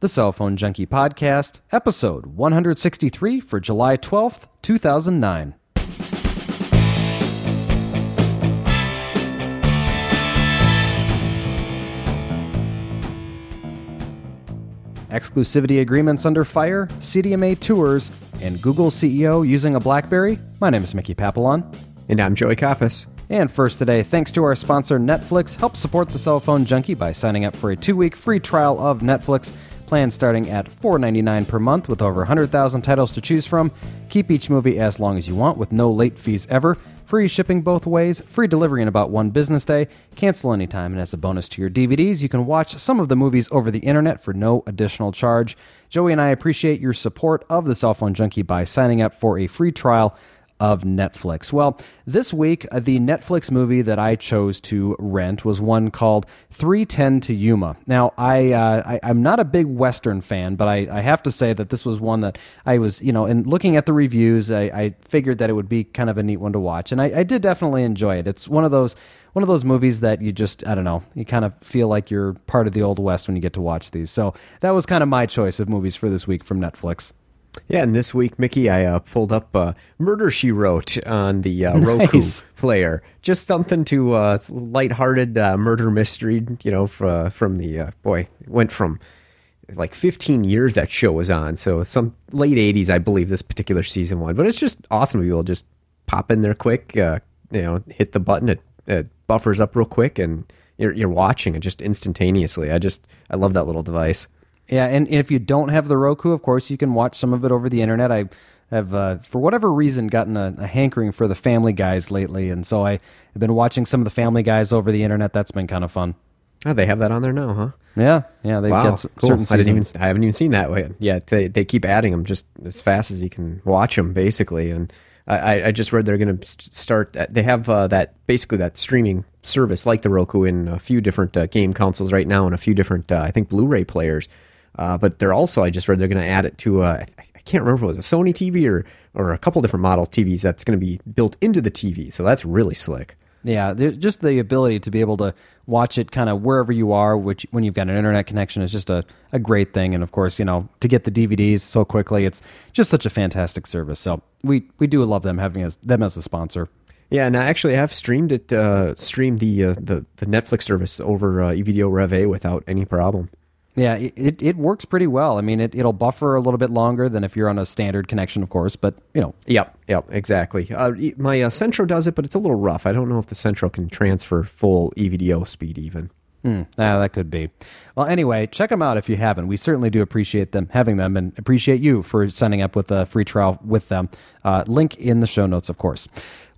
the Cell Phone Junkie Podcast, episode 163 for July 12th, 2009. Exclusivity agreements under fire, CDMA tours, and Google CEO using a Blackberry. My name is Mickey Papillon. And I'm Joey Kappas. And first today, thanks to our sponsor Netflix, help support the cell phone junkie by signing up for a two-week free trial of Netflix. Plan starting at $4.99 per month with over 100,000 titles to choose from. Keep each movie as long as you want with no late fees ever. Free shipping both ways, free delivery in about one business day. Cancel anytime, and as a bonus to your DVDs, you can watch some of the movies over the internet for no additional charge. Joey and I appreciate your support of the Cell Phone Junkie by signing up for a free trial of Netflix. Well, this week, uh, the Netflix movie that I chose to rent was one called 310 to Yuma. Now, I, uh, I am not a big Western fan, but I, I have to say that this was one that I was, you know, in looking at the reviews, I, I figured that it would be kind of a neat one to watch, and I, I did definitely enjoy it. It's one of those one of those movies that you just I don't know you kind of feel like you're part of the old west when you get to watch these. So that was kind of my choice of movies for this week from Netflix. Yeah, and this week, Mickey, I uh, pulled up uh, Murder She Wrote on the uh, Roku nice. player. Just something to uh, lighthearted uh, murder mystery. You know, uh, from the uh, boy went from like 15 years that show was on. So some late 80s, I believe, this particular season one. But it's just awesome to be able to just pop in there quick. you know, hit the button. It, it buffers up real quick, and you're, you're watching it just instantaneously. I just I love that little device. Yeah, and if you don't have the Roku, of course, you can watch some of it over the internet. I have, uh, for whatever reason, gotten a, a, hankering for the Family Guys lately, and so I have been watching some of the Family Guys over the internet. That's been kind of fun. Oh, they have that on there now, huh? Yeah, yeah. They've wow, got cool. certain seasons. I didn't even, I haven't even seen that yet. They they keep adding them just as fast as you can watch them, basically. And I, I just read they're going to start. They have uh, that basically that streaming service like the Roku in a few different uh, game consoles right now, and a few different uh, I think Blu-ray players. Uh, but they're also, I just read they're going to add it to, uh, I can't remember if it was a Sony TV or, or a couple different model TVs that's going to be built into the TV. So that's really slick. Yeah, just the ability to be able to watch it kind of wherever you are, which when you've got an internet connection is just a, a great thing. And of course, you know, to get the DVDs so quickly, it's just such a fantastic service. So we, we do love them having as, them as a sponsor. Yeah, and I actually have streamed it, uh, streamed the, uh, the the Netflix service over uh, EVDO Rev A without any problem. Yeah, it, it works pretty well. I mean, it, it'll buffer a little bit longer than if you're on a standard connection, of course, but, you know. Yep, yep, exactly. Uh, my uh, Centro does it, but it's a little rough. I don't know if the Centro can transfer full EVDO speed even. Mm, ah, that could be. Well, anyway, check them out if you haven't. We certainly do appreciate them having them, and appreciate you for signing up with a free trial with them. Uh, link in the show notes, of course.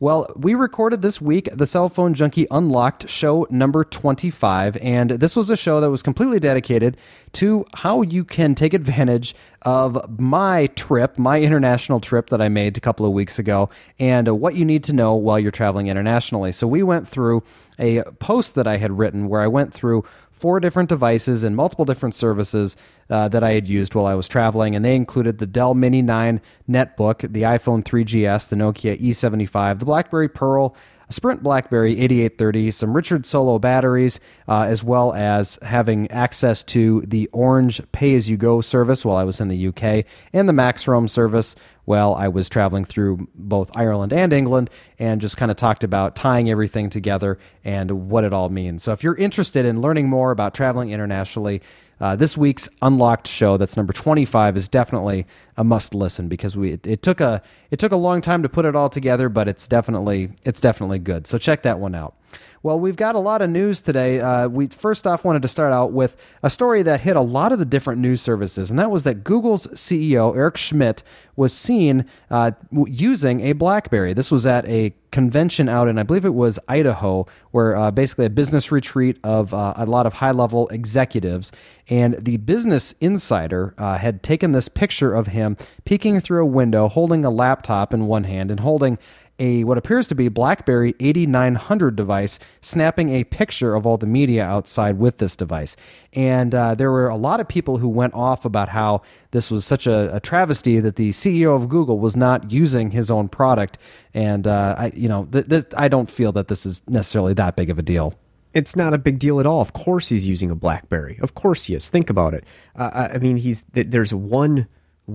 Well, we recorded this week the Cell Phone Junkie Unlocked show number 25, and this was a show that was completely dedicated to how you can take advantage of my trip, my international trip that I made a couple of weeks ago, and what you need to know while you're traveling internationally. So we went through a post that I had written where I went through four different devices and multiple different services uh, that I had used while I was traveling, and they included the Dell Mini 9 netbook, the iPhone 3GS, the Nokia E75, the BlackBerry Pearl, a Sprint BlackBerry 8830, some Richard Solo batteries, uh, as well as having access to the Orange Pay as You Go service while I was in the UK and the MaxRoam service while I was traveling through both Ireland and England and just kind of talked about tying everything together and what it all means. So if you're interested in learning more about traveling internationally, uh, this week's Unlocked show, that's number 25, is definitely a must listen because we it, it, took a it took a long time to put it all together, but it's definitely it's definitely good. So check that one out. Well, we've got a lot of news today. Uh, we first off wanted to start out with a story that hit a lot of the different news services, and that was that Google's CEO Eric Schmidt was seen uh, using a BlackBerry. This was at a convention out in, I believe it was Idaho, where uh, basically a business retreat of uh, a lot of high level executives. And the Business Insider uh, had taken this picture of him peeking through a window, holding a laptop in one hand and holding a what appears to be BlackBerry 8900 device, snapping a picture of all the media outside with this device. And uh, there were a lot of people who went off about how this was such a, a travesty that the CEO of Google was not using his own product. And uh, I, you know, th- I don't feel that this is necessarily that big of a deal. It's not a big deal at all. Of course, he's using a BlackBerry. Of course, he is. Think about it. Uh, I mean, he's there's one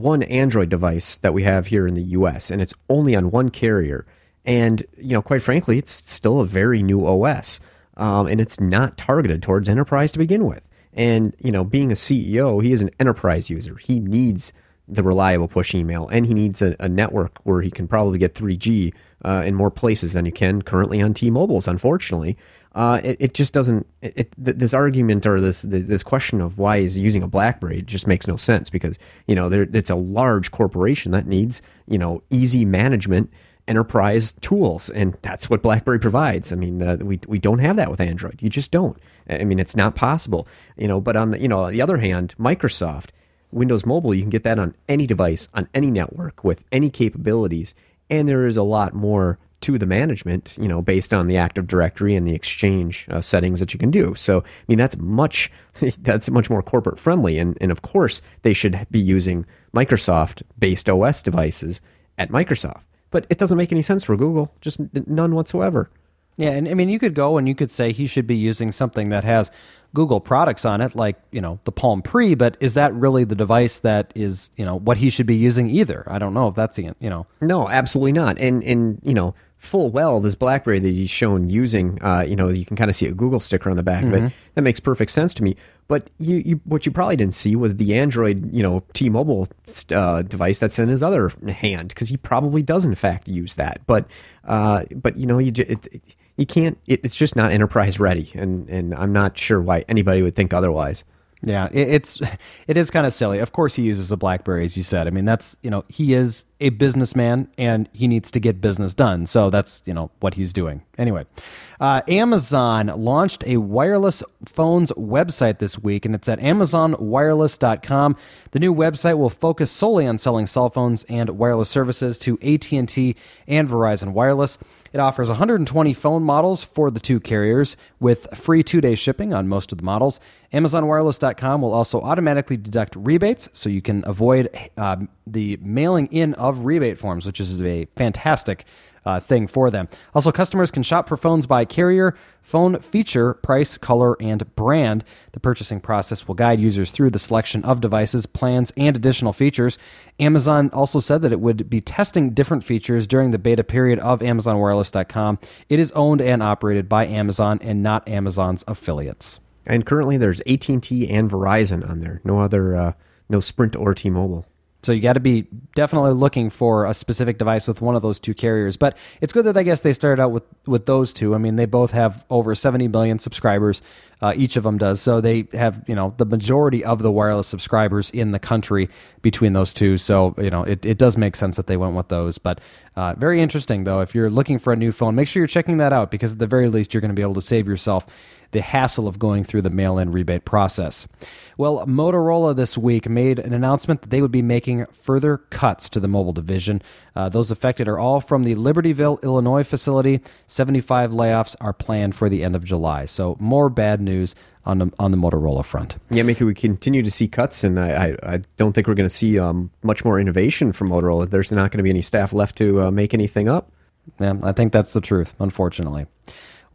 one Android device that we have here in the U.S. and it's only on one carrier. And you know, quite frankly, it's still a very new OS, um, and it's not targeted towards enterprise to begin with. And you know, being a CEO, he is an enterprise user. He needs the reliable push email, and he needs a, a network where he can probably get 3G uh, in more places than you can currently on T-Mobile's. Unfortunately, uh, it, it, just doesn't. It, this argument or this this question of why is using a BlackBerry just makes no sense because you know there, it's a large corporation that needs you know easy management enterprise tools, and that's what BlackBerry provides. I mean, uh, we we don't have that with Android. You just don't. I mean, it's not possible. You know, but on the you know the other hand, Microsoft Windows Mobile, you can get that on any device on any network with any capabilities, and there is a lot more to the management, you know, based on the Active Directory and the Exchange uh, settings that you can do. So, I mean, that's much that's much more corporate friendly, and and of course they should be using Microsoft based OS devices at Microsoft. But it doesn't make any sense for Google, just none whatsoever. Yeah, and I mean, you could go and you could say he should be using something that has Google products on it, like you know the Palm Pre. But is that really the device that is you know what he should be using either? I don't know if that's the you know. No, absolutely not. And and you know full well this BlackBerry that he's shown using. Uh, you know, you can kind of see a Google sticker on the back mm-hmm. of it. That makes perfect sense to me. But you, you, what you probably didn't see was the Android, you know, T-Mobile uh, device that's in his other hand because he probably does in fact use that. But, uh, but you know, you it, it, you can't. It, it's just not enterprise ready, and and I'm not sure why anybody would think otherwise. Yeah, it, it's it is kind of silly. Of course, he uses a BlackBerry, as you said. I mean, that's you know he is a businessman and he needs to get business done. So that's you know what he's doing. Anyway, uh, Amazon launched a wireless phones website this week, and it's at AmazonWireless.com. The new website will focus solely on selling cell phones and wireless services to AT and T and Verizon Wireless. It offers 120 phone models for the two carriers with free two day shipping on most of the models. AmazonWireless.com will also automatically deduct rebates so you can avoid uh, the mailing in of rebate forms, which is a fantastic uh, thing for them. Also, customers can shop for phones by carrier, phone feature, price, color, and brand. The purchasing process will guide users through the selection of devices, plans, and additional features. Amazon also said that it would be testing different features during the beta period of AmazonWireless.com. It is owned and operated by Amazon and not Amazon's affiliates. And currently, there's AT&T and Verizon on there. No other, uh, no Sprint or T-Mobile. So you got to be definitely looking for a specific device with one of those two carriers. But it's good that I guess they started out with, with those two. I mean, they both have over 70 million subscribers. Uh, each of them does. So they have, you know, the majority of the wireless subscribers in the country between those two. So, you know, it, it does make sense that they went with those. But uh, very interesting, though. If you're looking for a new phone, make sure you're checking that out because at the very least, you're going to be able to save yourself the hassle of going through the mail in rebate process. Well, Motorola this week made an announcement that they would be making further cuts to the mobile division. Uh, those affected are all from the Libertyville, Illinois facility. 75 layoffs are planned for the end of July. So, more bad news on the, on the Motorola front. Yeah, maybe we continue to see cuts, and I, I, I don't think we're going to see um, much more innovation from Motorola. There's not going to be any staff left to uh, make anything up. Yeah, I think that's the truth, unfortunately.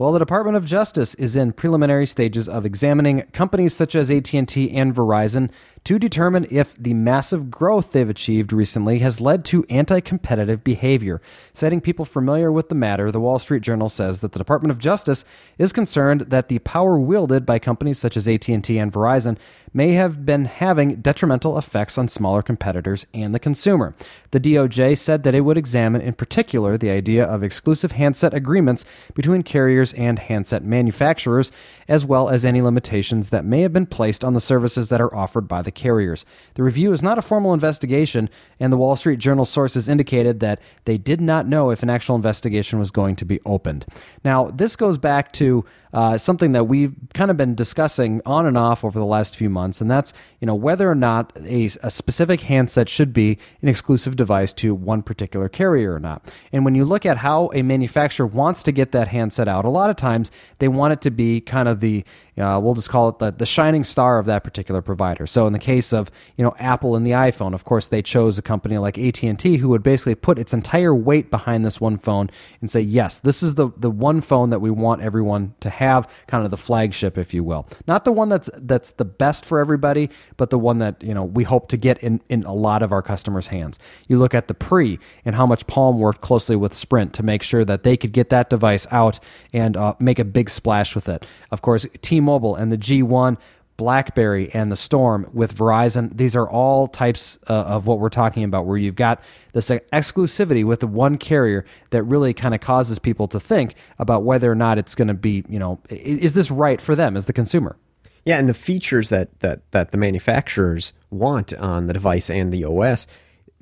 Well, the Department of Justice is in preliminary stages of examining companies such as AT&T and Verizon to determine if the massive growth they've achieved recently has led to anti competitive behavior. Citing people familiar with the matter, the Wall Street Journal says that the Department of Justice is concerned that the power wielded by companies such as AT&T and Verizon may have been having detrimental effects on smaller competitors and the consumer. The DOJ said that it would examine in particular the idea of exclusive handset agreements between carriers and handset manufacturers, as well as any limitations that may have been placed on the services that are offered by the the carriers. The review is not a formal investigation, and the Wall Street Journal sources indicated that they did not know if an actual investigation was going to be opened. Now, this goes back to uh, something that we've kind of been discussing on and off over the last few months, and that's you know whether or not a, a specific handset should be an exclusive device to one particular carrier or not. And when you look at how a manufacturer wants to get that handset out, a lot of times they want it to be kind of the uh, we'll just call it the, the shining star of that particular provider. So in the case of you know Apple and the iPhone, of course they chose a company like AT and T who would basically put its entire weight behind this one phone and say, yes, this is the the one phone that we want everyone to have kind of the flagship, if you will, not the one that's that's the best for everybody, but the one that you know we hope to get in in a lot of our customers' hands. You look at the Pre and how much Palm worked closely with Sprint to make sure that they could get that device out and uh, make a big splash with it. Of course, T-Mobile and the G1 BlackBerry and the Storm with Verizon. These are all types uh, of what we're talking about, where you've got this exclusivity with the one carrier that really kind of causes people to think about whether or not it's going to be, you know, is this right for them as the consumer? Yeah, and the features that that that the manufacturers want on the device and the OS,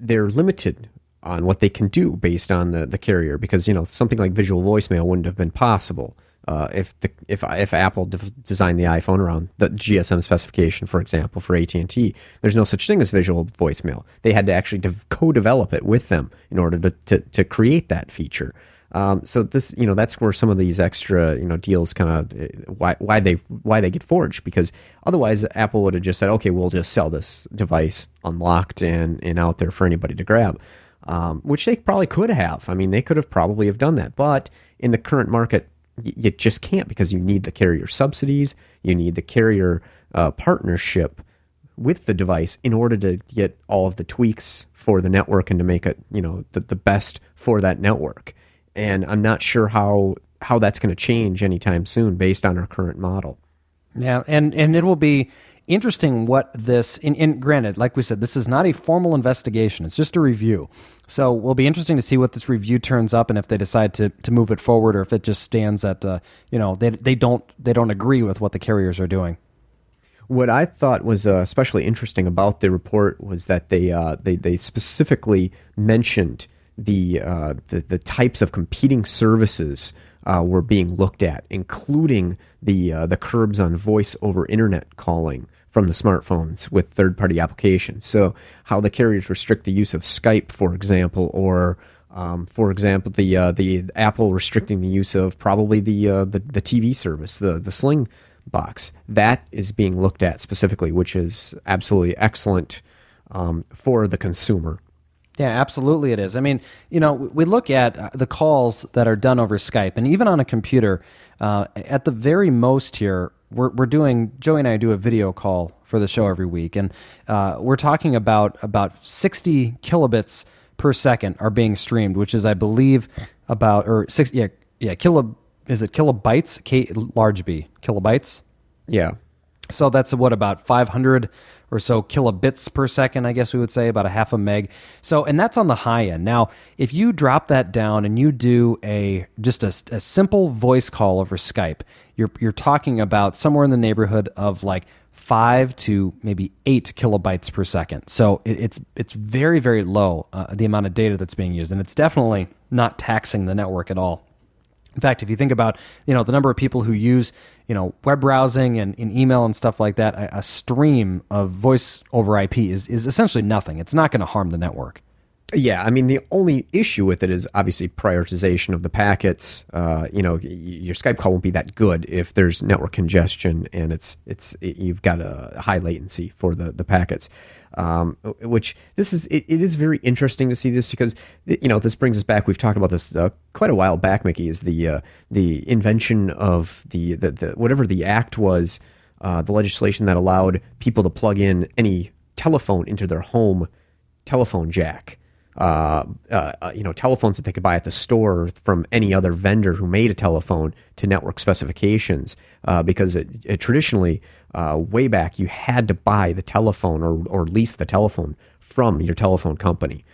they're limited on what they can do based on the the carrier because you know something like visual voicemail wouldn't have been possible uh, if the if if Apple de- designed the iPhone around the GSM specification, for example, for AT and T, there's no such thing as visual voicemail. They had to actually de- co-develop it with them in order to to, to create that feature. Um, so this, you know, that's where some of these extra, you know, deals kind of uh, why why they why they get forged because otherwise Apple would have just said, okay, we'll just sell this device unlocked and and out there for anybody to grab, um, which they probably could have. I mean, they could have probably have done that, but in the current market you just can't because you need the carrier subsidies, you need the carrier uh, partnership with the device in order to get all of the tweaks for the network and to make it you know the, the best for that network. And I'm not sure how how that's going to change anytime soon based on our current model. Yeah, and and it will be interesting what this, granted, like we said, this is not a formal investigation, it's just a review. So will be interesting to see what this review turns up and if they decide to, to move it forward or if it just stands at, uh, you know, they, they, don't, they don't agree with what the carriers are doing. What I thought was uh, especially interesting about the report was that they uh, they, they specifically mentioned the, uh, the, the types of competing services uh, were being looked at, including the uh, the curbs on voice over internet calling, from the smartphones with third party applications. So, how the carriers restrict the use of Skype, for example, or um, for example, the uh, the Apple restricting the use of probably the, uh, the the TV service, the the Sling box. That is being looked at specifically, which is absolutely excellent um, for the consumer. Yeah, absolutely, it is. I mean, you know, we look at uh, the calls that are done over Skype, and even on a computer. Uh, at the very most here, we're, we're doing Joey and I do a video call for the show every week, and uh, we're talking about about 60 kilobits per second are being streamed, which is I believe about or six yeah yeah kilo is it kilobytes? K large B kilobytes? Yeah so that's what about 500 or so kilobits per second, I guess we would say, about a half a meg. So, and that's on the high end. Now, if you drop that down and you do a just a, a simple voice call over Skype, you're you're talking about somewhere in the neighborhood of like five to maybe eight kilobytes per second. So it, it's it's very very low uh, the amount of data that's being used, and it's definitely not taxing the network at all. In fact, if you think about you know the number of people who use you know web browsing and, and email and stuff like that, a, a stream of voice over IP is is essentially nothing. It's not going to harm the network. Yeah, I mean the only issue with it is obviously prioritization of the packets. Uh, you know, your Skype call won't be that good if there's network congestion and it's it's it, you've got a high latency for the the packets. Um, which this is it, it is very interesting to see this because you know this brings us back. We've talked about this uh, quite a while back. Mickey is the uh, the invention of the, the, the whatever the act was, uh, the legislation that allowed people to plug in any telephone into their home telephone jack uh, uh, uh, you know telephones that they could buy at the store from any other vendor who made a telephone to network specifications uh, because it, it traditionally uh, way back you had to buy the telephone or, or lease the telephone from your telephone company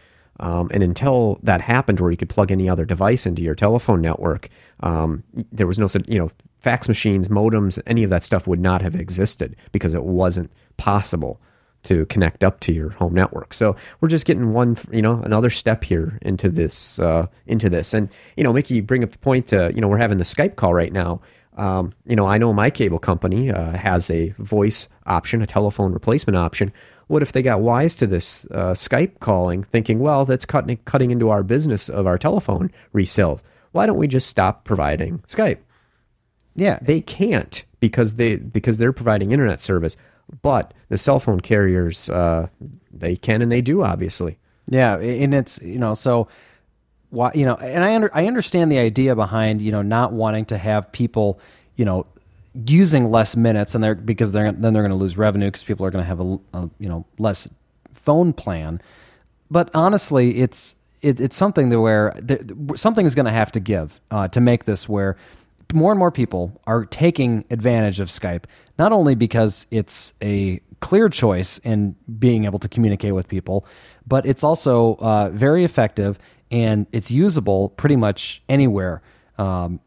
um, and until that happened where you could plug any other device into your telephone network um, there was no you know fax machines modems any of that stuff would not have existed because it wasn't possible to connect up to your home network. So we're just getting one, you know, another step here into this, uh, into this. And you know, Mickey, bring up the point. Uh, you know, we're having the Skype call right now. Um, you know, I know my cable company uh, has a voice option, a telephone replacement option. What if they got wise to this uh, Skype calling, thinking, well, that's cutting cutting into our business of our telephone resales? Why don't we just stop providing Skype? Yeah, they can't because they because they're providing internet service but the cell phone carriers, uh, they can and they do, obviously. Yeah, and it's you know so why you know, and I under, I understand the idea behind you know not wanting to have people you know, using less minutes, and they're because they're then they're going to lose revenue because people are going to have a, a, you know less phone plan. But honestly, it's it, it's something that where something is going to have to give uh, to make this where more and more people are taking advantage of Skype, not only because it's a clear choice in being able to communicate with people, but it's also uh, very effective and it's usable pretty much anywhere. Um,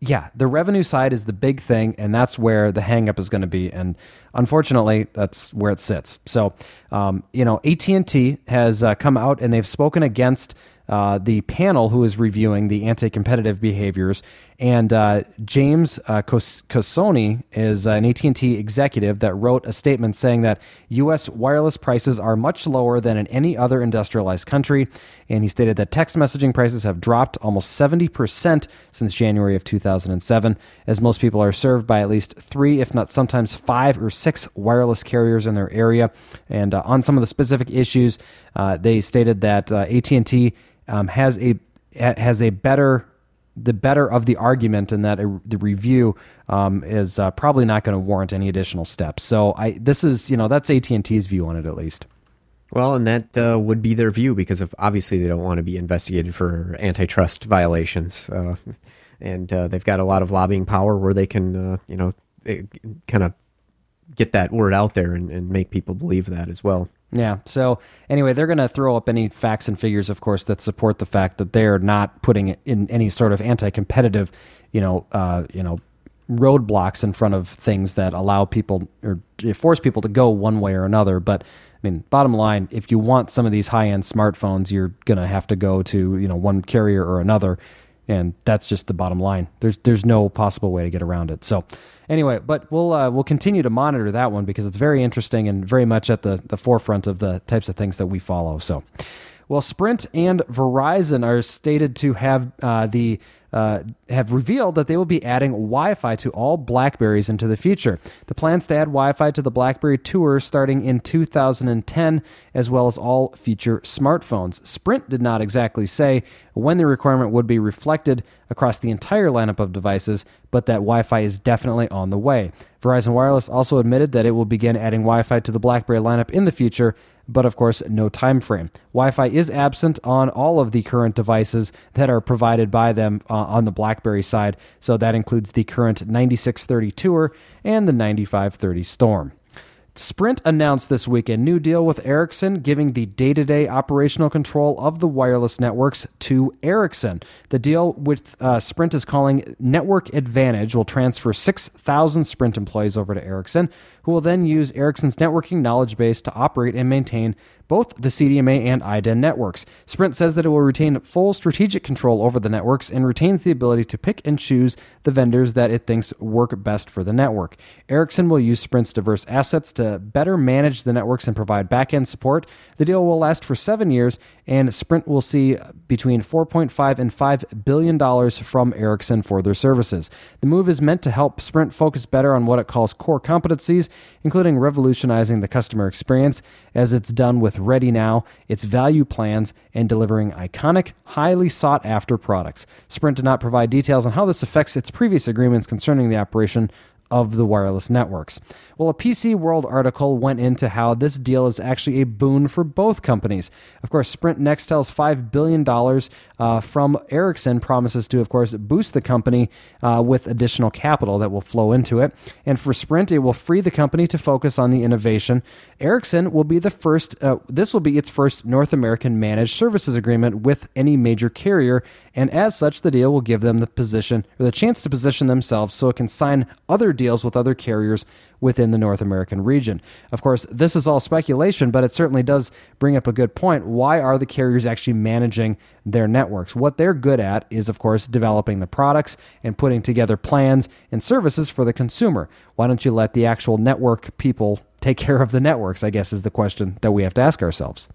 yeah, the revenue side is the big thing, and that's where the hangup is going to be. And unfortunately, that's where it sits. So, um, you know, AT and T has uh, come out and they've spoken against uh, the panel who is reviewing the anti-competitive behaviors, and uh, James uh, Cicconi is an AT&T executive that wrote a statement saying that U.S. wireless prices are much lower than in any other industrialized country, and he stated that text messaging prices have dropped almost 70 percent since January of 2007, as most people are served by at least three, if not sometimes five or six wireless carriers in their area. And uh, on some of the specific issues, uh, they stated that uh, AT&T um, has a has a better the better of the argument, and that a, the review um, is uh, probably not going to warrant any additional steps. So I this is you know that's AT and T's view on it at least. Well, and that uh, would be their view because of obviously they don't want to be investigated for antitrust violations, uh, and uh, they've got a lot of lobbying power where they can uh, you know kind of get that word out there and, and make people believe that as well. Yeah. So anyway, they're going to throw up any facts and figures, of course, that support the fact that they're not putting in any sort of anti-competitive, you know, uh, you know, roadblocks in front of things that allow people or force people to go one way or another. But I mean, bottom line, if you want some of these high-end smartphones, you're going to have to go to you know one carrier or another, and that's just the bottom line. There's there's no possible way to get around it. So anyway, but we'll uh, we'll continue to monitor that one because it's very interesting and very much at the the forefront of the types of things that we follow. So, well, Sprint and Verizon are stated to have uh, the uh, have revealed that they will be adding Wi Fi to all Blackberries into the future. The plans to add Wi Fi to the Blackberry Tour starting in 2010, as well as all future smartphones. Sprint did not exactly say when the requirement would be reflected across the entire lineup of devices, but that Wi Fi is definitely on the way. Verizon Wireless also admitted that it will begin adding Wi Fi to the Blackberry lineup in the future, but of course, no time frame. Wi Fi is absent on all of the current devices that are provided by them uh, on the BlackBerry side, so that includes the current 9630 Tour and the 9530 Storm. Sprint announced this week a new deal with Ericsson, giving the day to day operational control of the wireless networks to Ericsson. The deal which uh, Sprint is calling Network Advantage will transfer 6,000 Sprint employees over to Ericsson, who will then use Ericsson's networking knowledge base to operate and maintain both the CDMA and iDEN networks. Sprint says that it will retain full strategic control over the networks and retains the ability to pick and choose the vendors that it thinks work best for the network. Ericsson will use Sprint's diverse assets to better manage the networks and provide back-end support. The deal will last for seven years, and Sprint will see between 4.5 and 5 billion dollars from Ericsson for their services. The move is meant to help Sprint focus better on what it calls core competencies, including revolutionizing the customer experience as it's done with Ready Now, its value plans, and delivering iconic, highly sought after products. Sprint did not provide details on how this affects its previous agreements concerning the operation of the wireless networks. Well, a PC World article went into how this deal is actually a boon for both companies. Of course, Sprint Nextel's $5 billion uh, from Ericsson promises to, of course, boost the company uh, with additional capital that will flow into it. And for Sprint, it will free the company to focus on the innovation. Ericsson will be the first, uh, this will be its first North American managed services agreement with any major carrier. And as such, the deal will give them the position or the chance to position themselves so it can sign other deals with other carriers within the North American region. Of course, this is all speculation, but it certainly does bring up a good point. Why are the carriers actually managing their networks? What they're good at is, of course, developing the products and putting together plans and services for the consumer. Why don't you let the actual network people take care of the networks? I guess is the question that we have to ask ourselves.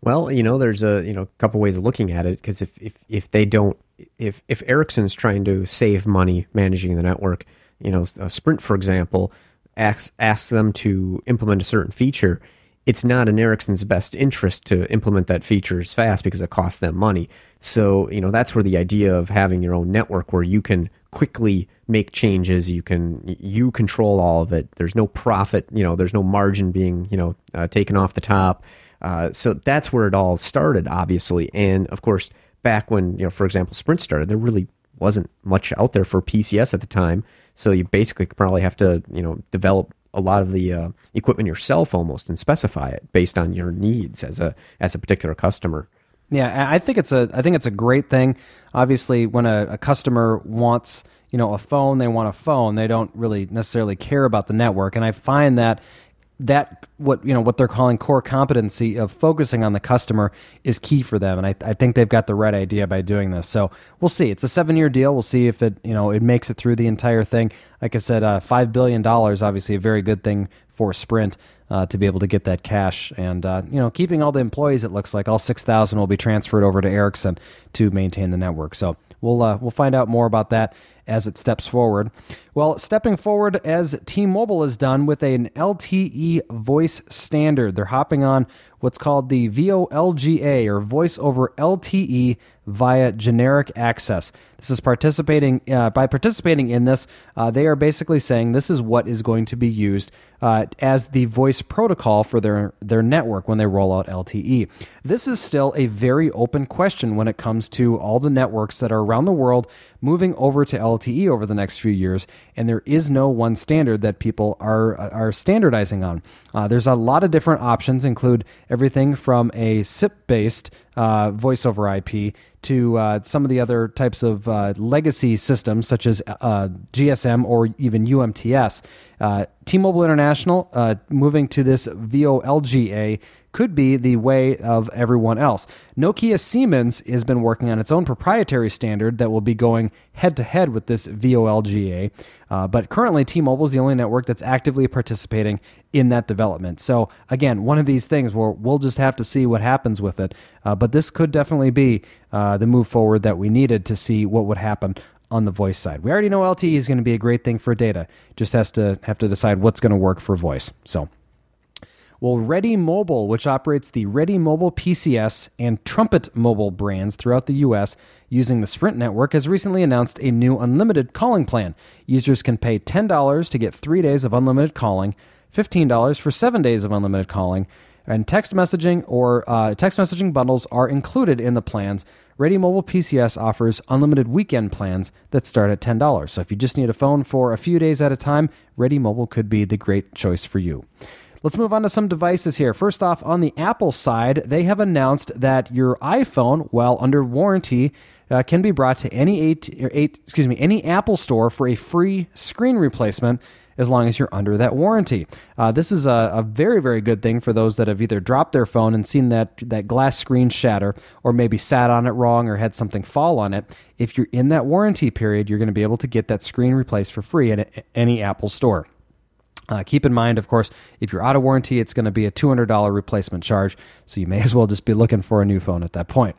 Well, you know, there's a you know couple ways of looking at it because if, if if they don't if if Ericsson's trying to save money managing the network, you know, Sprint for example, asks, asks them to implement a certain feature, it's not in Ericsson's best interest to implement that feature as fast because it costs them money. So, you know, that's where the idea of having your own network where you can quickly make changes, you can you control all of it. There's no profit, you know, there's no margin being, you know, uh, taken off the top. Uh, so that's where it all started, obviously. And of course, back when, you know, for example, Sprint started, there really wasn't much out there for PCS at the time. So you basically probably have to, you know, develop a lot of the uh, equipment yourself almost and specify it based on your needs as a as a particular customer. Yeah, I think it's a I think it's a great thing. Obviously, when a, a customer wants you know a phone, they want a phone. They don't really necessarily care about the network, and I find that that what you know what they're calling core competency of focusing on the customer is key for them. And I, I think they've got the right idea by doing this. So we'll see. It's a seven year deal. We'll see if it you know it makes it through the entire thing. Like i said uh, five billion dollars obviously a very good thing for sprint uh, to be able to get that cash. And uh, you know keeping all the employees it looks like all 6000 will be transferred over to ericsson to maintain the network. So we'll uh, we'll find out more about that as it steps forward. Well, stepping forward as T Mobile has done with an LTE voice standard. They're hopping on what's called the VOLGA or Voice over LTE via generic access. This is participating uh, by participating in this. Uh, they are basically saying this is what is going to be used uh, as the voice protocol for their their network when they roll out LTE. This is still a very open question when it comes to all the networks that are around the world moving over to LTE over the next few years, and there is no one standard that people are are standardizing on. Uh, there's a lot of different options, include everything from a SIP based uh, IP to uh, some of the other types of uh, legacy systems, such as uh, GSM or even UMTS. Uh, T Mobile International uh, moving to this VOLGA could be the way of everyone else. Nokia Siemens has been working on its own proprietary standard that will be going head to head with this VOLGA. Uh, but currently, T Mobile is the only network that's actively participating in that development. So, again, one of these things where we'll just have to see what happens with it. Uh, but this could definitely be uh, the move forward that we needed to see what would happen on the voice side. We already know LTE is going to be a great thing for data. Just has to have to decide what's going to work for voice. So well, Ready Mobile, which operates the Ready Mobile PCS and Trumpet Mobile brands throughout the U.S. using the Sprint network, has recently announced a new unlimited calling plan. Users can pay $10 to get three days of unlimited calling, $15 for seven days of unlimited calling, and text messaging or uh, text messaging bundles are included in the plans. Ready Mobile PCS offers unlimited weekend plans that start at $10. So if you just need a phone for a few days at a time, Ready Mobile could be the great choice for you. Let's move on to some devices here. First off, on the Apple side, they have announced that your iPhone, while under warranty, uh, can be brought to any eight, eight, excuse me, any Apple store for a free screen replacement as long as you're under that warranty. Uh, this is a, a, very, very good thing for those that have either dropped their phone and seen that, that glass screen shatter, or maybe sat on it wrong or had something fall on it. If you're in that warranty period, you're going to be able to get that screen replaced for free at any Apple store. Uh, keep in mind, of course, if you're out of warranty, it's going to be a $200 replacement charge, so you may as well just be looking for a new phone at that point.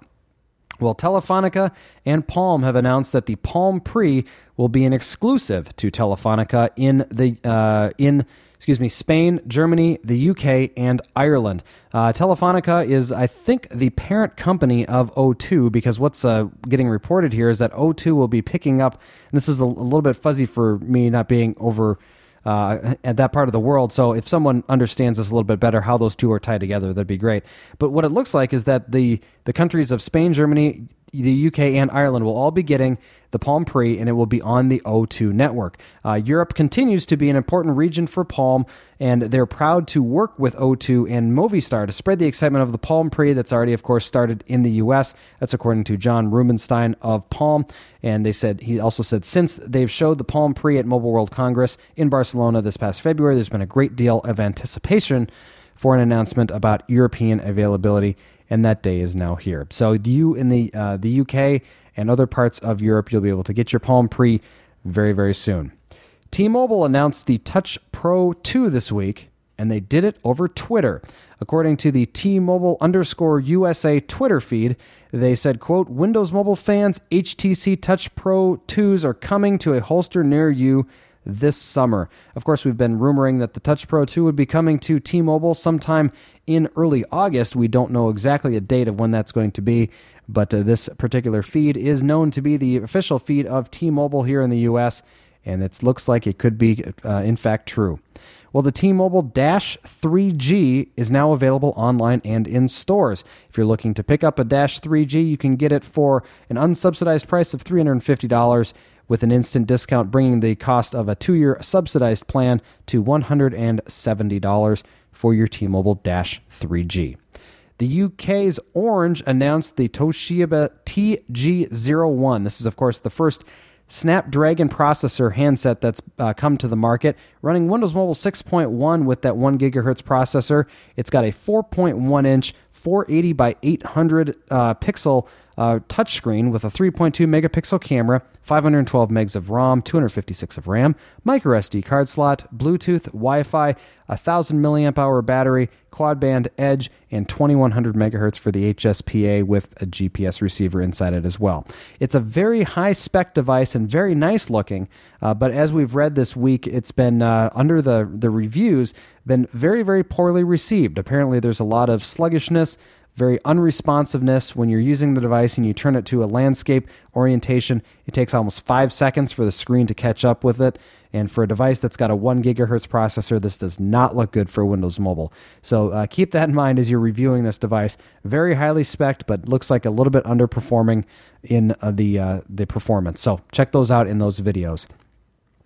Well, Telefonica and Palm have announced that the Palm Pre will be an exclusive to Telefonica in the uh, in excuse me Spain, Germany, the UK, and Ireland. Uh, Telefonica is, I think, the parent company of O2 because what's uh, getting reported here is that O2 will be picking up. And this is a, a little bit fuzzy for me, not being over uh, at that part of the world. So if someone understands this a little bit better, how those two are tied together, that'd be great. But what it looks like is that the the countries of Spain, Germany, the UK, and Ireland will all be getting the Palm Pre, and it will be on the O2 network. Uh, Europe continues to be an important region for Palm, and they're proud to work with O2 and Movistar to spread the excitement of the Palm Pre that's already, of course, started in the U.S. That's according to John Rubinstein of Palm. And they said he also said since they've showed the Palm Pre at Mobile World Congress in Barcelona this past February, there's been a great deal of anticipation for an announcement about European availability and that day is now here. So you in the uh, the UK and other parts of Europe, you'll be able to get your Palm Pre very very soon. T-Mobile announced the Touch Pro 2 this week, and they did it over Twitter. According to the T-Mobile underscore USA Twitter feed, they said, quote, Windows Mobile fans, HTC Touch Pro 2s are coming to a holster near you this summer. Of course, we've been rumoring that the Touch Pro 2 would be coming to T Mobile sometime in early August. We don't know exactly a date of when that's going to be, but uh, this particular feed is known to be the official feed of T Mobile here in the U.S., and it looks like it could be, uh, in fact, true. Well, the T Mobile Dash 3G is now available online and in stores. If you're looking to pick up a Dash 3G, you can get it for an unsubsidized price of $350 with an instant discount, bringing the cost of a two year subsidized plan to $170 for your T Mobile Dash 3G. The UK's Orange announced the Toshiba TG01. This is, of course, the first Snapdragon processor handset that's uh, come to the market, running Windows Mobile 6.1 with that 1 gigahertz processor. It's got a 4.1 inch 480 by 800 uh, pixel uh, touchscreen with a 3.2 megapixel camera, 512 megs of ROM, 256 of RAM, micro SD card slot, Bluetooth, Wi-Fi, a 1000 milliamp hour battery, quad band edge, and 2100 megahertz for the HSPA with a GPS receiver inside it as well. It's a very high spec device and very nice looking, uh, but as we've read this week, it's been uh, under the the reviews been very very poorly received. Apparently, there's a lot of sluggishness very unresponsiveness when you're using the device and you turn it to a landscape orientation. It takes almost five seconds for the screen to catch up with it. And for a device that's got a one gigahertz processor, this does not look good for Windows Mobile. So uh, keep that in mind as you're reviewing this device. Very highly spec but looks like a little bit underperforming in uh, the uh, the performance. So check those out in those videos.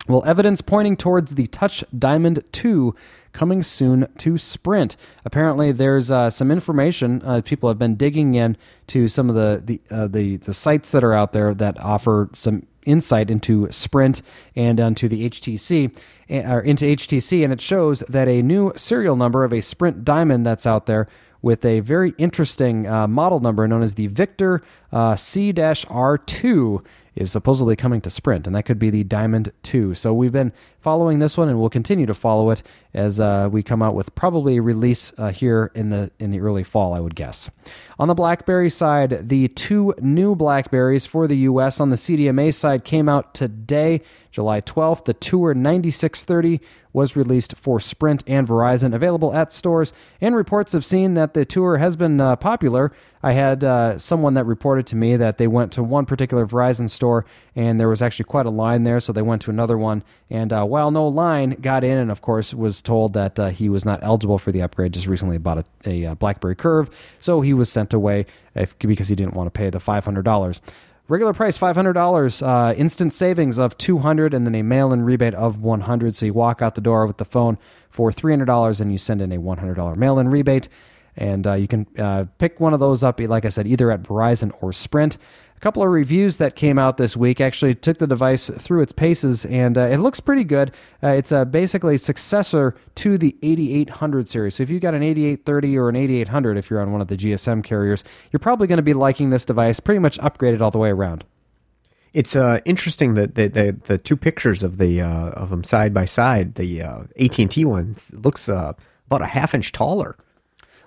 Well, evidence pointing towards the Touch Diamond 2 coming soon to Sprint. Apparently, there's uh, some information uh, people have been digging in to some of the the, uh, the the sites that are out there that offer some insight into Sprint and onto the HTC eh, or into HTC, and it shows that a new serial number of a Sprint Diamond that's out there with a very interesting uh, model number known as the Victor uh, C-R2 is supposedly coming to Sprint, and that could be the Diamond 2. So we've been following this one, and we'll continue to follow it as uh, we come out with probably a release uh, here in the in the early fall, I would guess. On the BlackBerry side, the two new Blackberries for the U.S. on the CDMA side came out today, July 12th. The Tour 9630 was released for Sprint and Verizon, available at stores. And reports have seen that the Tour has been uh, popular. I had uh, someone that reported to me that they went to one particular Verizon store and there was actually quite a line there, so they went to another one. And uh, while no line, got in and of course was told that uh, he was not eligible for the upgrade. Just recently bought a, a, uh, BlackBerry Curve, so he was sent away if, because he didn't want to pay the five hundred dollars. Regular price five hundred dollars, uh, instant savings of two hundred, and then a mail-in rebate of one hundred. So you walk out the door with the phone for three hundred dollars, and you send in a one hundred dollar mail-in rebate and uh, you can uh, pick one of those up, like I said, either at Verizon or Sprint. A couple of reviews that came out this week actually took the device through its paces, and uh, it looks pretty good. Uh, it's a basically successor to the 8800 series. So if you've got an 8830 or an 8800, if you're on one of the GSM carriers, you're probably going to be liking this device. Pretty much upgraded all the way around. It's uh, interesting that the, the, the two pictures of the uh, of them side by side. The AT and T one looks about a half inch taller.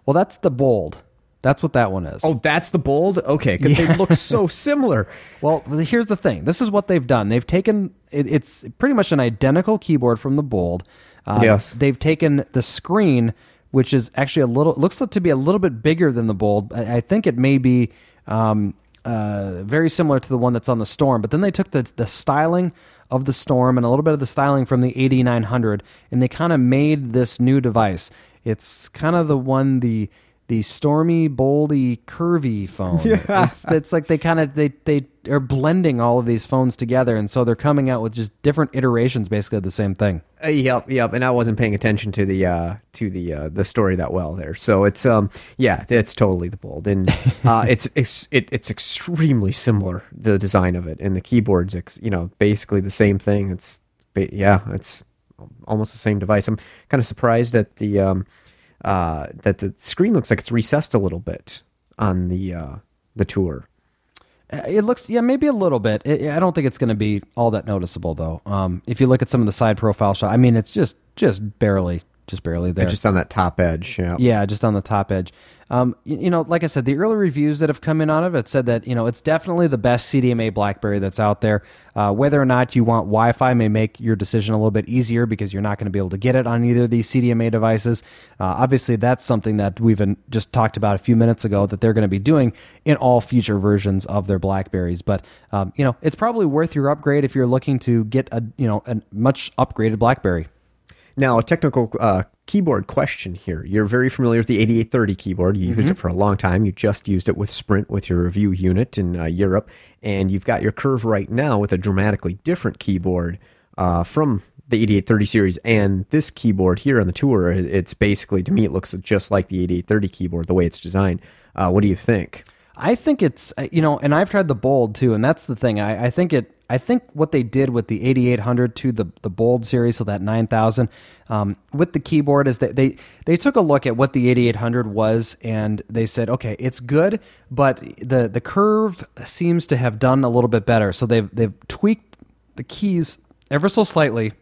Well, that's the bold. That's what that one is. Oh, that's the bold? Okay, because yeah. they look so similar. well, here's the thing. This is what they've done. They've taken it, it's pretty much an identical keyboard from the bold. Um, yes. They've taken the screen, which is actually a little looks to be a little bit bigger than the bold. I, I think it may be um, uh, very similar to the one that's on the Storm. But then they took the the styling of the Storm and a little bit of the styling from the 8900, and they kind of made this new device. It's kind of the one the the stormy, boldy, curvy phone. Yeah. It's, it's like they kind of they they are blending all of these phones together, and so they're coming out with just different iterations, basically of the same thing. Uh, yep, yep. And I wasn't paying attention to the uh, to the uh, the story that well there. So it's um yeah, it's totally the bold, and uh, it's it's it, it's extremely similar the design of it, and the keyboards, ex, you know, basically the same thing. It's yeah, it's almost the same device. I'm kind of surprised that the um, uh, that the screen looks like it's recessed a little bit on the uh, the tour. Uh, it looks, yeah, maybe a little bit. It, I don't think it's going to be all that noticeable, though. Um, if you look at some of the side profile shot, I mean, it's just just barely just barely there. Just on that top edge. Yeah. Yeah, just on the top edge. Um, you, you, know, like I said, the early reviews that have come in on it, it said that you know it's definitely the best CDMA BlackBerry that's out there. Uh, whether or not you want Wi-Fi may make your decision a little bit easier because you're not going to be able to get it on either of these CDMA devices. Uh, obviously, that's something that we've just talked about a few minutes ago that they're going to be doing in all future versions of their Blackberries. But um, you know, it's probably worth your upgrade if you're looking to get a you know a much upgraded BlackBerry. Now, a technical uh, keyboard question here. You're very familiar with the 8830 keyboard. You mm-hmm. used it for a long time. You just used it with Sprint with your review unit in uh, Europe. And you've got your curve right now with a dramatically different keyboard uh, from the 8830 series and this keyboard here on the tour. It's basically, to me, it looks just like the 8830 keyboard, the way it's designed. Uh, what do you think? I think it's, uh, you know, and I've tried the Bold too. And that's the thing. I, I think it, I think what they did with the 8800 to the the Bold series, so that 9000, um, with the keyboard is that they they took a look at what the 8800 was and they said, okay, it's good, but the the curve seems to have done a little bit better. So they've they've tweaked the keys ever so slightly.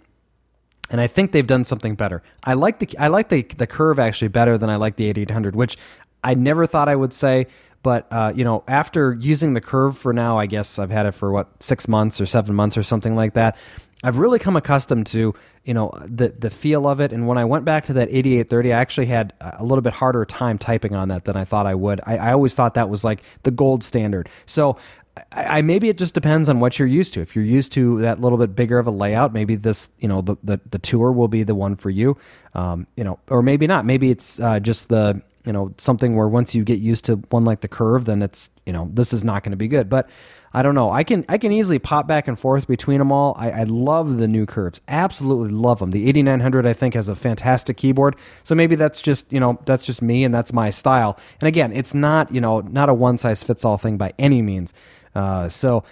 And I think they've done something better. I like the I like the the curve actually better than I like the 8800, which I never thought I would say, but uh, you know, after using the curve for now, I guess I've had it for what six months or seven months or something like that. I've really come accustomed to you know the the feel of it. And when I went back to that 8830, I actually had a little bit harder time typing on that than I thought I would. I, I always thought that was like the gold standard. So I, I, maybe it just depends on what you're used to. If you're used to that little bit bigger of a layout, maybe this you know the the, the tour will be the one for you. Um, you know, or maybe not. Maybe it's uh, just the you know something where once you get used to one like the curve then it's you know this is not going to be good. But i don't know. I can i can easily pop back and forth between them all. I, I love the new curves. Absolutely love them the 8900 i think has a fantastic keyboard. So maybe that's just you know that's just me and that's my style. And again it's not you know not a one size fits all thing by any means. Uh, so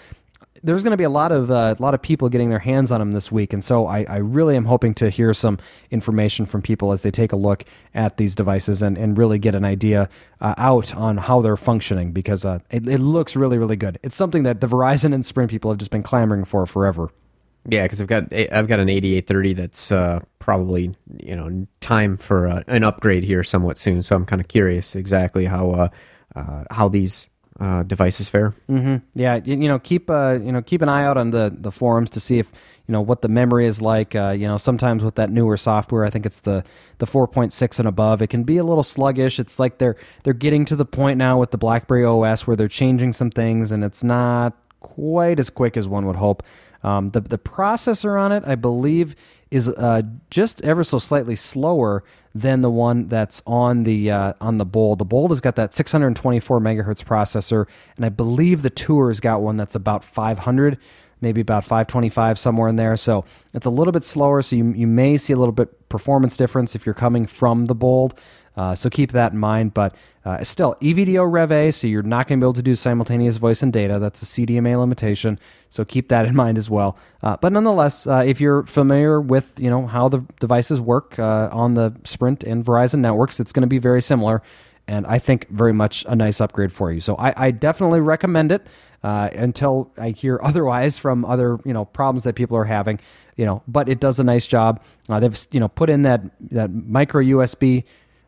there's going to be a lot of uh, a lot of people getting their hands on them this week, and so I, I, really am hoping to hear some information from people as they take a look at these devices and, and really get an idea uh, out on how they're functioning because uh, it, it looks really really good. It's something that the Verizon and Sprint people have just been clamoring for forever. Yeah, because I've got I've got an 8830 that's uh, probably you know time for uh, an upgrade here somewhat soon. So I'm kind of curious exactly how uh, uh, how these uh, devices fare. Mm-hmm. Yeah, you, you, know, keep uh, you know keep an eye out on the the forums to see if you know what the memory is like. Uh, you know, sometimes with that newer software, I think it's the the 4.6 and above, it can be a little sluggish. It's like they're they're getting to the point now with the BlackBerry OS where they're changing some things, and it's not quite as quick as one would hope. Um, the the processor on it, I believe, is uh, just ever so slightly slower than the one that's on the uh, on the Bold. The Bold has got that 624 megahertz processor, and I believe the Tour's got one that's about 500, maybe about 525 somewhere in there. So it's a little bit slower. So you you may see a little bit performance difference if you're coming from the Bold. Uh, so keep that in mind. But uh, still, EVDO Rev A, so you're not going to be able to do simultaneous voice and data. That's a CDMA limitation. So keep that in mind as well. Uh, but nonetheless, uh, if you're familiar with you know how the devices work uh, on the Sprint and Verizon networks, it's going to be very similar. And I think very much a nice upgrade for you. So I, I definitely recommend it uh, until I hear otherwise from other you know problems that people are having. You know, but it does a nice job. they've you know put in that that micro USB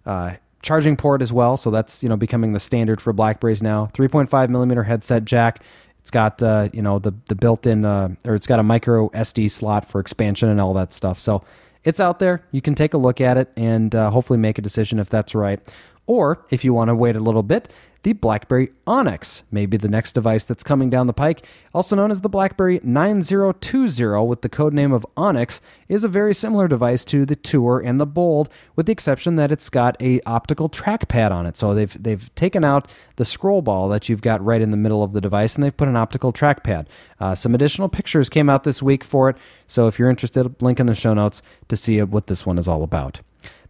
uh, charging port as well. So that's you know becoming the standard for Blackberries now. 3.5 millimeter headset jack. It's got uh, you know the the built-in uh, or it's got a micro SD slot for expansion and all that stuff. So it's out there. You can take a look at it and uh, hopefully make a decision if that's right. Or if you want to wait a little bit, the BlackBerry Onyx may be the next device that's coming down the pike. Also known as the BlackBerry 9020 with the code name of Onyx, is a very similar device to the Tour and the Bold, with the exception that it's got a optical trackpad on it. So they've they've taken out the scroll ball that you've got right in the middle of the device, and they've put an optical trackpad. Uh, some additional pictures came out this week for it, so if you're interested, link in the show notes to see what this one is all about.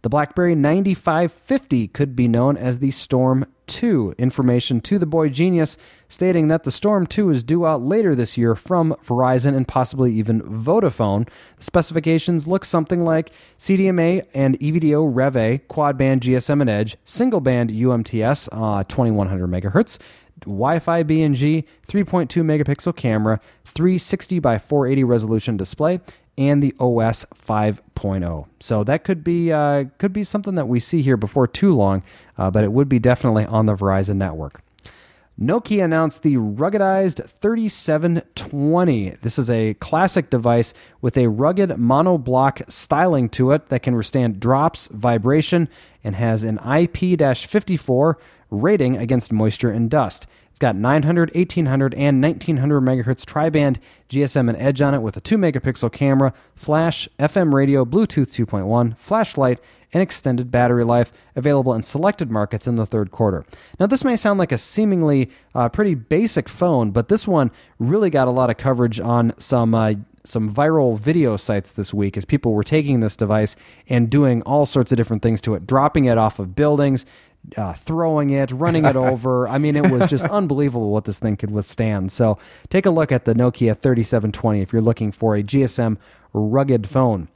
The BlackBerry 9550 could be known as the Storm 2. Information to the boy genius stating that the Storm 2 is due out later this year from Verizon and possibly even Vodafone. The specifications look something like CDMA and EVDO Rev A, quad band GSM and Edge, single band UMTS, uh, 2100 megahertz, Wi-Fi BNG, 3.2 megapixel camera, 360 by 480 resolution display, and the OS 5.0. So that could be uh, could be something that we see here before too long, uh, but it would be definitely on the Verizon network. Nokia announced the ruggedized 3720. This is a classic device with a rugged monoblock styling to it that can withstand drops, vibration, and has an IP 54 rating against moisture and dust. It's got 900, 1800, and 1900 megahertz tri-band GSM and Edge on it with a 2 megapixel camera, flash, FM radio, Bluetooth 2.1, flashlight, and extended battery life available in selected markets in the third quarter. Now, this may sound like a seemingly uh, pretty basic phone, but this one really got a lot of coverage on some. Uh, some viral video sites this week as people were taking this device and doing all sorts of different things to it, dropping it off of buildings, uh, throwing it, running it over. I mean, it was just unbelievable what this thing could withstand. So take a look at the Nokia 3720 if you're looking for a GSM rugged phone.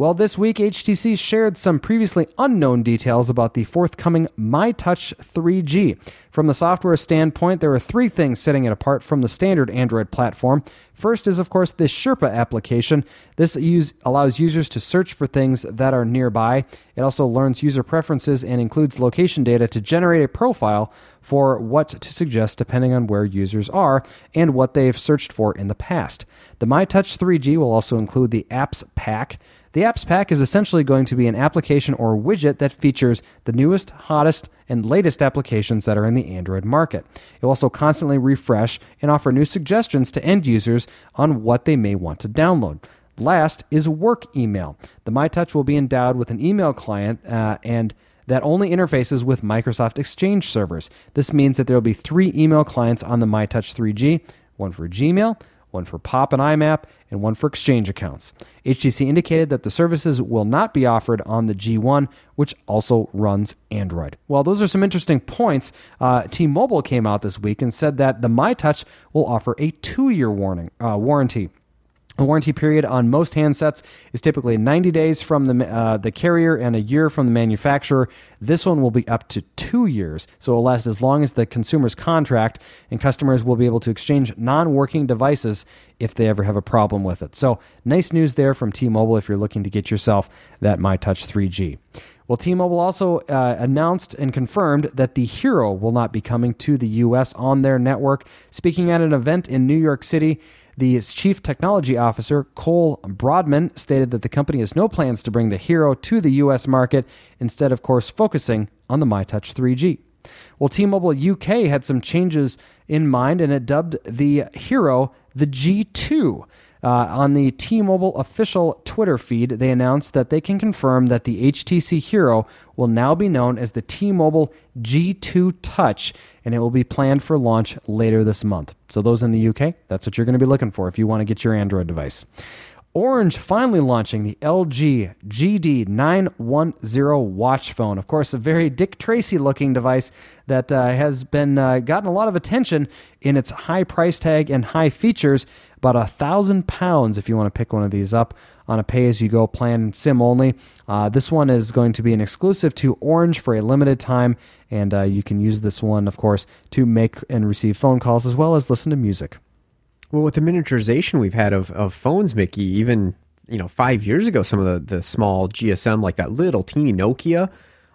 Well, this week, HTC shared some previously unknown details about the forthcoming MyTouch 3G. From the software standpoint, there are three things setting it apart from the standard Android platform. First is, of course, the Sherpa application. This use, allows users to search for things that are nearby. It also learns user preferences and includes location data to generate a profile for what to suggest depending on where users are and what they've searched for in the past. The MyTouch 3G will also include the Apps Pack. The Apps Pack is essentially going to be an application or widget that features the newest, hottest, and latest applications that are in the Android market. It will also constantly refresh and offer new suggestions to end users on what they may want to download. Last is work email. The MyTouch will be endowed with an email client uh, and that only interfaces with Microsoft Exchange servers. This means that there will be three email clients on the MyTouch 3G one for Gmail, one for POP and IMAP, and one for Exchange accounts. HTC indicated that the services will not be offered on the G1, which also runs Android. Well, those are some interesting points. Uh, T-Mobile came out this week and said that the MyTouch will offer a two-year warning uh, warranty. The warranty period on most handsets is typically 90 days from the, uh, the carrier and a year from the manufacturer. This one will be up to two years, so it will last as long as the consumer's contract, and customers will be able to exchange non working devices if they ever have a problem with it. So, nice news there from T Mobile if you're looking to get yourself that MyTouch 3G. Well, T Mobile also uh, announced and confirmed that the Hero will not be coming to the U.S. on their network. Speaking at an event in New York City, the chief technology officer, Cole Brodman, stated that the company has no plans to bring the Hero to the U.S. market, instead, of course, focusing on the MyTouch 3G. Well, T Mobile UK had some changes in mind and it dubbed the Hero the G2. Uh, on the T Mobile official Twitter feed, they announced that they can confirm that the HTC Hero will now be known as the T Mobile G2 Touch, and it will be planned for launch later this month. So, those in the UK, that's what you're going to be looking for if you want to get your Android device. Orange finally launching the LG GD910 watch phone. Of course, a very Dick Tracy looking device that uh, has been uh, gotten a lot of attention in its high price tag and high features. About a thousand pounds if you want to pick one of these up on a pay as you go plan, SIM only. Uh, this one is going to be an exclusive to Orange for a limited time, and uh, you can use this one, of course, to make and receive phone calls as well as listen to music. Well, with the miniaturization we've had of, of phones, Mickey, even you know five years ago, some of the, the small GSM like that little teeny Nokia,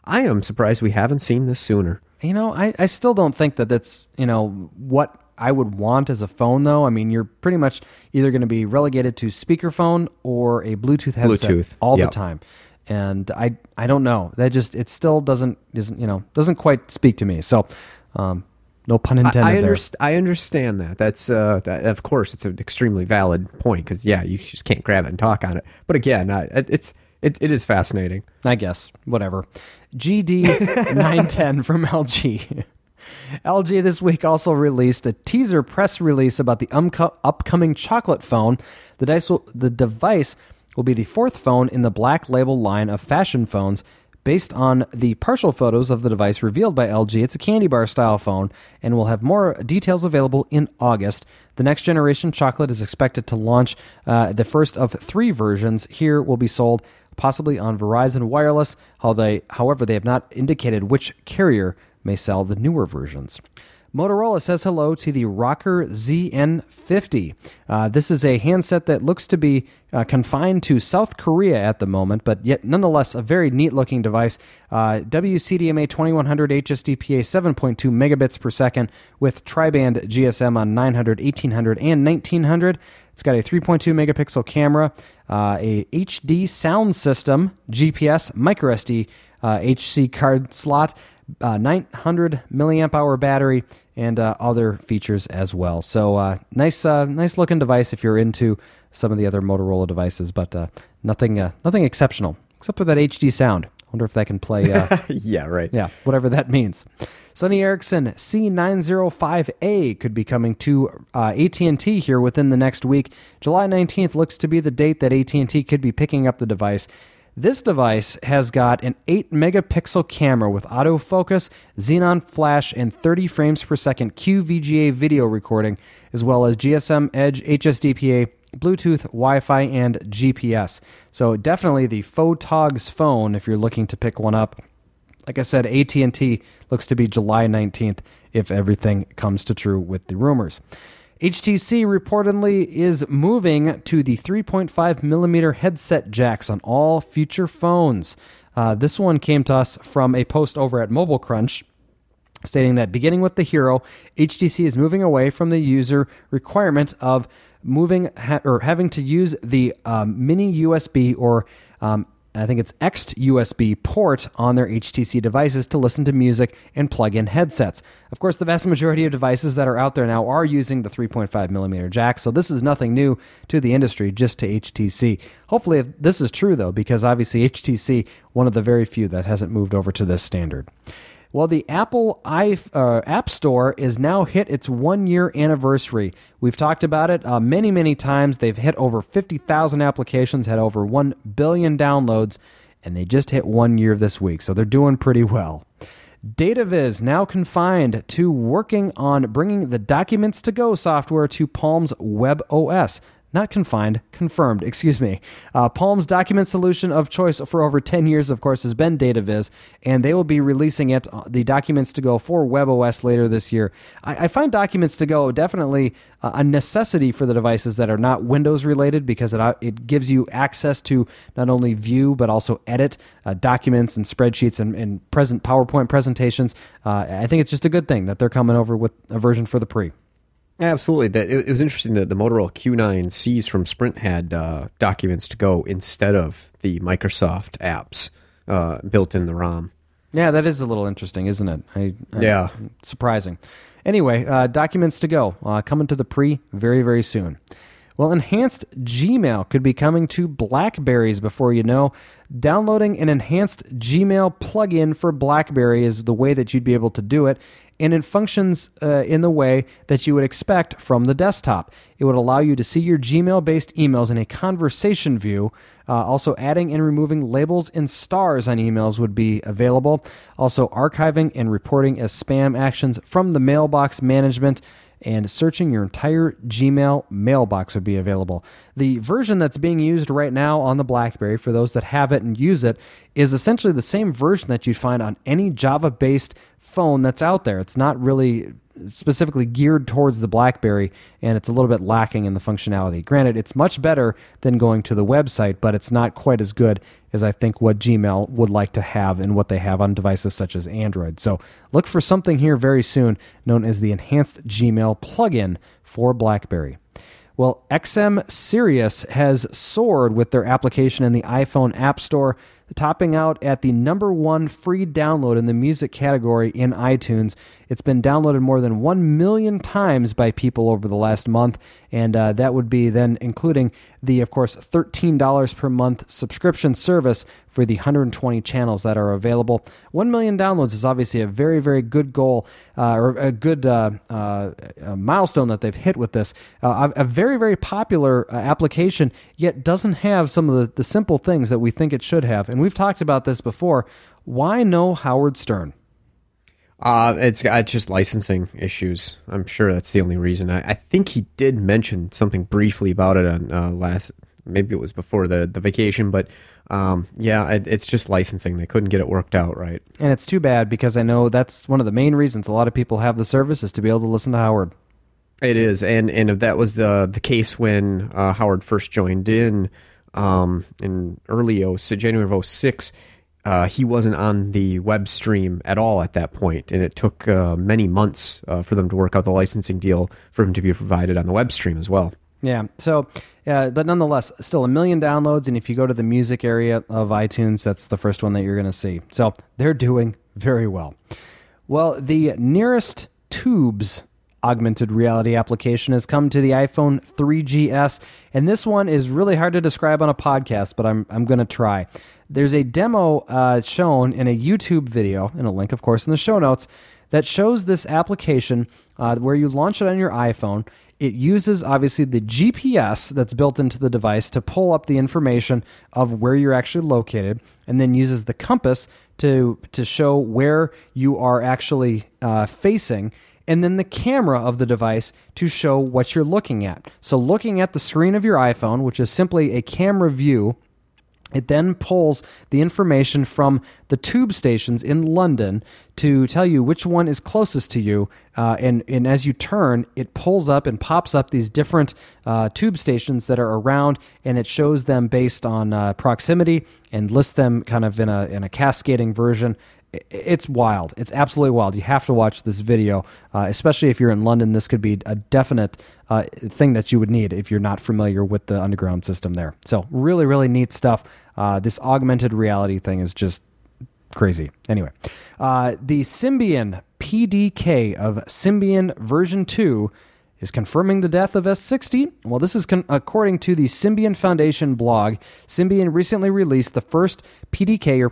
I am surprised we haven't seen this sooner. You know, I, I still don't think that that's you know what I would want as a phone, though. I mean, you're pretty much either going to be relegated to speakerphone or a Bluetooth headset Bluetooth. all Yep. the time, and I I don't know. That just it still doesn't isn't you know doesn't quite speak to me. So, um, no pun intended I, I, underst- I understand that. That's uh, that, of course it's an extremely valid point because yeah, you just can't grab it and talk on it. But again, I, it's it, it is fascinating. I guess whatever. GD 910 from LG. LG this week also released a teaser press release about the umco- upcoming chocolate phone. The, dice will, the device will be the fourth phone in the black label line of fashion phones. Based on the partial photos of the device revealed by LG, it's a candy bar style phone and we'll have more details available in August. The next generation chocolate is expected to launch uh, the first of three versions. Here will be sold possibly on Verizon Wireless. How they, however, they have not indicated which carrier may sell the newer versions. Motorola says hello to the ROKR ZN50. Uh, this is a handset that looks to be uh, confined to South Korea at the moment, but yet nonetheless a very neat looking device. Uh, WCDMA 2100 HSDPA 7.2 megabits per second with tri-band GSM on 900, 1800, and 1900. It's got a 3.2 megapixel camera, uh, a HD sound system, GPS, microSD, HC uh, card slot. Uh, 900 milliamp hour battery and uh, other features as well. So uh, nice, uh, nice looking device if you're into some of the other Motorola devices, but uh, nothing, uh, nothing exceptional except for that HD sound. I Wonder if that can play. yeah, right. Yeah, whatever that means. Sony Ericsson C905A could be coming to AT&T here within the next week. July 19th looks to be the date that AT&T could be picking up the device. This device has got an 8 megapixel camera with autofocus, xenon flash, and 30 frames per second QVGA video recording, as well as GSM, Edge, HSDPA, Bluetooth, Wi Fi, and GPS. So definitely the Photogs phone if you're looking to pick one up. Like I said, AT&T looks to be July 19th if everything comes to true with the rumors. HTC reportedly is moving to the 3.5 millimeter headset jacks on all future phones. Uh, this one came to us from a post over at Mobile Crunch stating that beginning with the Hero, HTC is moving away from the user requirement of moving ha- or having to use the um, mini USB or um, I think it's X USB port on their HTC devices to listen to music and plug in headsets. Of course, the vast majority of devices that are out there now are using the 3.5 millimeter jack, so this is nothing new to the industry, just to HTC. Hopefully, this is true though, because obviously HTC, one of the very few that hasn't moved over to this standard. Well, the Apple I, uh, App Store is now hit its one year anniversary. We've talked about it uh, many, many times. They've hit over 50,000 applications, had over 1 billion downloads, and they just hit one year this week. So they're doing pretty well. DataViz now confined to working on bringing the Documents to Go software to Palm's Web OS not confined, confirmed, excuse me. Uh, Palm's document solution of choice for over 10 years, of course, has been DataViz, and they will be releasing it, uh, the documents to go for WebOS later this year. I, I find documents to go definitely a necessity for the devices that are not Windows related because it, uh, it gives you access to not only view but also edit uh, documents and spreadsheets and, and present PowerPoint presentations. I think it's just a good thing that they're coming over with a version for the pre. Absolutely. That it, was interesting that the Motorola Q9Cs from Sprint had uh, documents to go instead of the Microsoft apps uh, built in the ROM. Yeah, that is a little interesting, isn't it? I, I, yeah, surprising. Anyway, uh, documents to go uh, coming to the pre very very soon. Well, enhanced Gmail could be coming to Blackberries before you know. Downloading an enhanced Gmail plugin for Blackberry is the way that you'd be able to do it and it functions uh, in the way that you would expect from the desktop. It would allow you to see your Gmail based emails in a conversation view. Uh, also, adding and removing labels and stars on emails would be available. Also, archiving and reporting as spam actions from the mailbox management and searching your entire Gmail mailbox would be available. The version that's being used right now on the Blackberry, for those that have it and use it, is essentially the same version that you'd find on any Java based phone that's out there. It's not really specifically geared towards the BlackBerry, and it's a little bit lacking in the functionality. Granted, it's much better than going to the website, but it's not quite as good as I think what Gmail would like to have and what they have on devices such as Android. So look for something here very soon known as the Enhanced Gmail plugin for BlackBerry. Well, XM Sirius has soared with their application in the iPhone App Store topping out at the number one free download in the music category in iTunes. It's been downloaded more than 1 million times by people over the last month, and uh, that would be then including the, of course, $13 per month subscription service for the 120 channels that are available. 1 million downloads is obviously a very, very good goal uh, or a good uh, uh milestone that they've hit with this. Uh, a very, very popular uh, application, yet doesn't have some of the, the simple things that we think it should have. And we've talked about this before. Why no Howard Stern? Uh, it's, it's just licensing issues. I'm sure that's the only reason. I, I think he did mention something briefly about it on uh, last maybe it was before the the vacation, but um, yeah, it, it's just licensing. They couldn't get it worked out right. And it's too bad because I know that's one of the main reasons a lot of people have the service is to be able to listen to Howard. It is, and and if that was the the case when uh, Howard first joined in um, in early 06, January of 06, uh, he wasn't on the web stream at all at that point, and it took uh, many months uh, for them to work out the licensing deal for him to be provided on the web stream as well. Yeah. So, but nonetheless, still a million downloads. And if you go to the music area of iTunes, that's the first one that you're going to see. So they're doing very well. Well, the nearest tubes augmented reality application has come to the iPhone 3GS, and this one is really hard to describe on a podcast, but I'm I'm going to try. There's a demo uh, shown in a YouTube video, and a link, of course, in the show notes that shows this application uh, where you launch it on your iPhone. It uses obviously the GPS that's built into the device to pull up the information of where you're actually located, and then uses the compass to to show where you are actually uh, facing and then the camera of the device to show what you're looking at. So, looking at the screen of your iPhone, which is simply a camera view, it then pulls the information from the tube stations in London to tell you which one is closest to you. Uh, and, and as you turn, it pulls up and pops up these different uh, tube stations that are around, and it shows them based on uh, proximity and lists them kind of in a, in a cascading version it's wild. It's absolutely wild. You have to watch this video, uh, especially if you're in London. This could be a definite uh, thing that you would need if you're not familiar with the underground system there. So, really, really neat stuff. Uh, this augmented reality thing is just crazy. Anyway, uh, the Symbian PDK of Symbian version 2 is confirming the death of S60. Well, this is con- according to the Symbian Foundation blog. Symbian recently released the first PDK or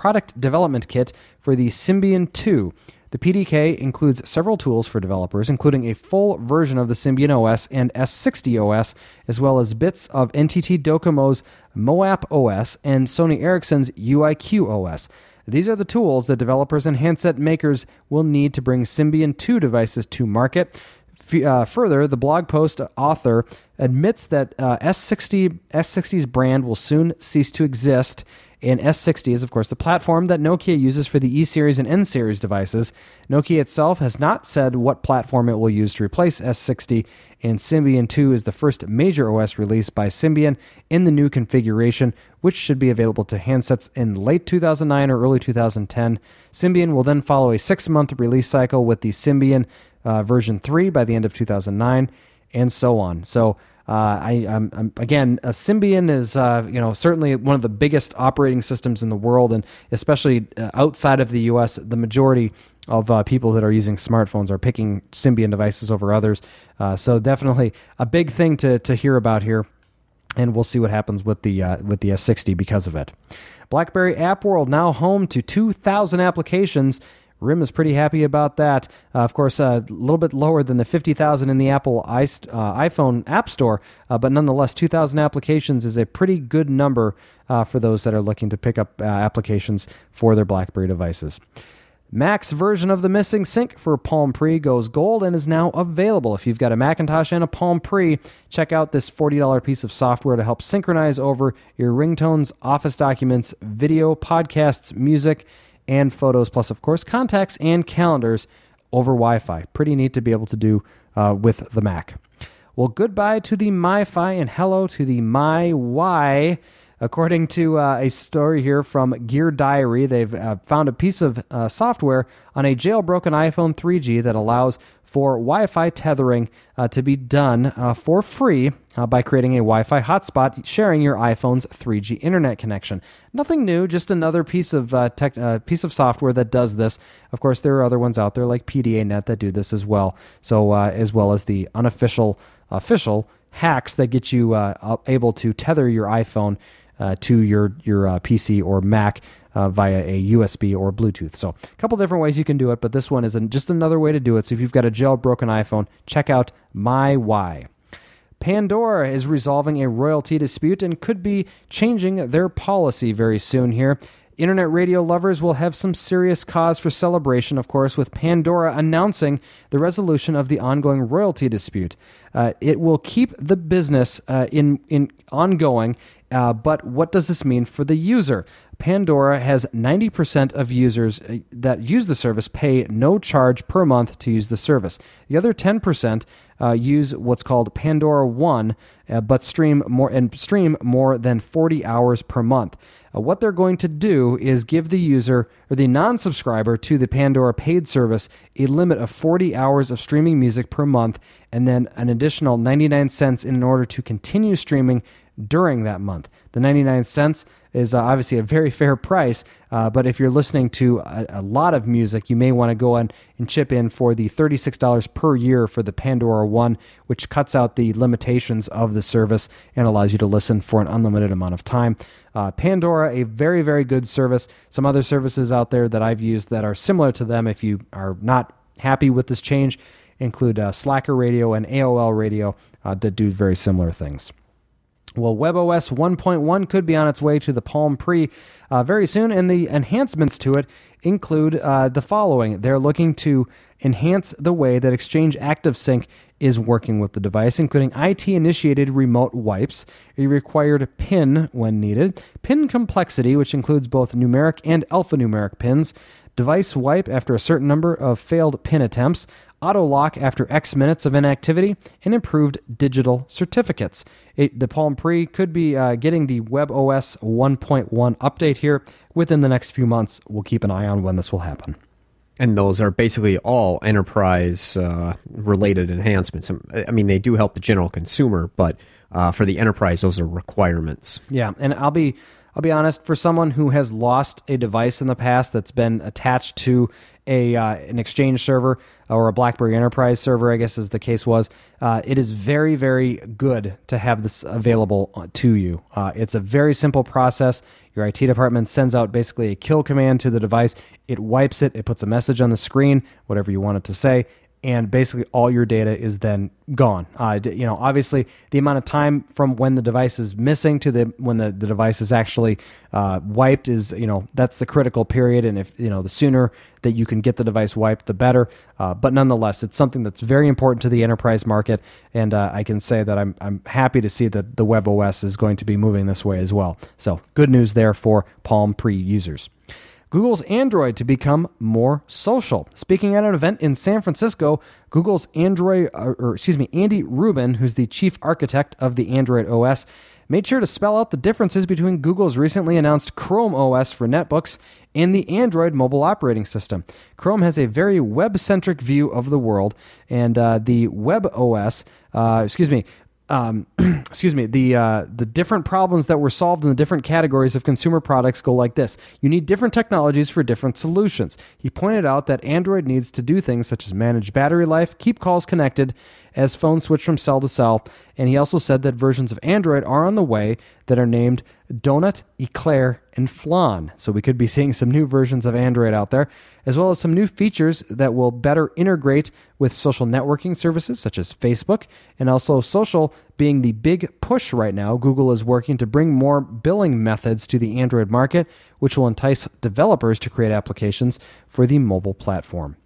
product, development kit for the Symbian 2. The PDK includes several tools for developers, including a full version of the Symbian OS and S60 OS, as well as bits of NTT Docomo's MOAP OS and Sony Ericsson's UIQ OS. These are the tools that developers and handset makers will need to bring Symbian 2 devices to market. Uh, further, the blog post author admits that uh, S60 S60's brand will soon cease to exist. And S60 is, of course, the platform that Nokia uses for the E series and N series devices. Nokia itself has not said what platform it will use to replace S60, and Symbian 2 is the first major OS released by Symbian in the new configuration, which should be available to handsets in late 2009 or early 2010. Symbian will then follow a six month release cycle with the Symbian uh, version 3 by the end of 2009, and so on. So, uh, I, I'm, I'm, again, a Symbian is uh, you know certainly one of the biggest operating systems in the world, and especially uh, outside of the U.S., the majority of uh, people that are using smartphones are picking Symbian devices over others. Uh, so definitely a big thing to to hear about here, and we'll see what happens with the with the S60 because of it. BlackBerry App World now home to 2,000 applications RIM is pretty happy about that. Uh, of course, uh, a little bit lower than the 50,000 in the Apple uh, iPhone App Store, uh, but nonetheless, 2,000 applications is a pretty good number uh, for those that are looking to pick up uh, applications for their BlackBerry devices. Mac's version of the missing sync for Palm Pre goes gold and is now available. If you've got a Macintosh and a Palm Pre, check out this $40 piece of software to help synchronize over your ringtones, office documents, video, podcasts, music, and photos, plus, of course, contacts and calendars over Wi Fi. Pretty neat to be able to do uh, with the Mac. Well, goodbye to the MiFi and hello to the MyWi. According to uh, a story here from Gear Diary, they've uh, found a piece of uh, software on a jailbroken iPhone 3G that allows for Wi Fi tethering uh, to be done uh, for free uh, by creating a Wi Fi hotspot sharing your iPhone's 3G internet connection. Nothing new, just another piece of, tech, piece of software that does this. Of course, there are other ones out there like PDA.net that do this as well, so as well as the unofficial, official hacks that get you able to tether your iPhone uh, to your your uh, PC or Mac uh, via a USB or Bluetooth. So a couple different ways you can do it, but this one is just another way to do it. So if you've got a jailbroken iPhone, check out MyWi. Pandora is resolving a royalty dispute and could be changing their policy very soon here. Internet radio lovers will have some serious cause for celebration, of course, with Pandora announcing the resolution of the ongoing royalty dispute. Uh, it will keep the business uh, in, in ongoing, uh, but what does this mean for the user? Pandora has 90% of users uh, that use the service pay no charge per month to use the service. The other 10% uh, use what's called Pandora One, uh, but stream more and stream more than 40 hours per month. Uh, what they're going to do is give the user or the non-subscriber to the Pandora paid service a limit of 40 hours of streaming music per month, and then an additional 99 cents in order to continue streaming during that month. The 99 cents is uh, obviously a very fair price, uh, but if you're listening to a, a lot of music, you may want to go on and chip in for the $36 per year for the Pandora One, which cuts out the limitations of the service and allows you to listen for an unlimited amount of time. Uh, Pandora, a very, very good service. Some other services out there that I've used that are similar to them, if you are not happy with this change, include uh, Slacker Radio and AOL Radio uh, that do very similar things. Well, WebOS 1.1 could be on its way to the Palm Pre uh, very soon, and the enhancements to it include uh, the following. They're looking to enhance the way that Exchange ActiveSync is working with the device, including IT initiated remote wipes, a required PIN when needed, PIN complexity, which includes both numeric and alphanumeric pins, device wipe after a certain number of failed PIN attempts, auto lock after X minutes of inactivity, and improved digital certificates. It, the Palm Pre could be uh, getting the WebOS 1.1 update here within the next few months. We'll keep an eye on when this will happen. And those are basically all enterprise uh, related enhancements. I mean, they do help the general consumer, but uh, for the enterprise, those are requirements. Yeah, and I'll be I'll be honest. For someone who has lost a device in the past that's been attached to a uh, an Exchange server or a BlackBerry Enterprise server, I guess as the case was, uh, it is very very good to have this available uh, to you. Uh, it's a very simple process. Your IT department sends out basically a kill command to the device. It wipes it. It puts a message on the screen, whatever you want it to say, and basically all your data is then gone. Uh, you know, obviously the amount of time from when the device is missing to the when the, the device is actually uh, wiped is you know that's the critical period, and if you know the sooner that you can get the device wiped, the better. Uh, but nonetheless, it's something that's very important to the enterprise market, and uh, I can say that I'm I'm happy to see that the Web OS is going to be moving this way as well. So good news there for Palm Pre users. Google's Android to become more social. Speaking at an event in San Francisco, Google's Android, uh, or excuse me, Andy Rubin, who's the chief architect of the Android OS, made sure to spell out the differences between Google's recently announced Chrome OS for netbooks and the Android mobile operating system. Chrome has a very web centric view of the world, and uh, the Web OS, uh, excuse me, um, excuse me, the uh, the different problems that were solved in the different categories of consumer products go like this. You need different technologies for different solutions. He pointed out that Android needs to do things such as manage battery life, keep calls connected as phones switch from cell to cell, and he also said that versions of Android are on the way that are named Donut, Eclair, and Flan. So we could be seeing some new versions of Android out there, as well as some new features that will better integrate with social networking services such as Facebook, and also social being the big push right now. Google is working to bring more billing methods to the Android market, which will entice developers to create applications for the mobile platform.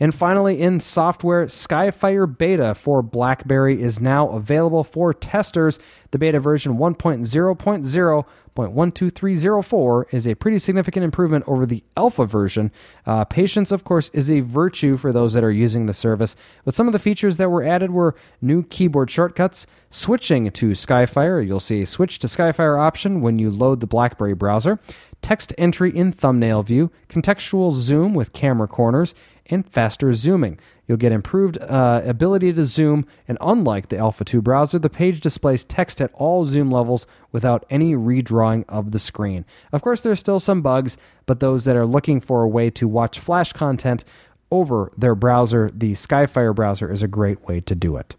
And finally, in software, Skyfire Beta for BlackBerry is now available for testers. The beta version 1.0.0.12304 is a pretty significant improvement over the alpha version. Uh, patience, of course, is a virtue for those that are using the service. But some of the features that were added were new keyboard shortcuts, switching to Skyfire. You'll see a switch to Skyfire option when you load the BlackBerry browser text entry in thumbnail view, contextual zoom with camera corners, and faster zooming. You'll get improved uh, ability to zoom, and unlike the Alpha 2 browser, the page displays text at all zoom levels without any redrawing of the screen. Of course, there's still some bugs, but those that are looking for a way to watch Flash content over their browser, the Skyfire browser is a great way to do it.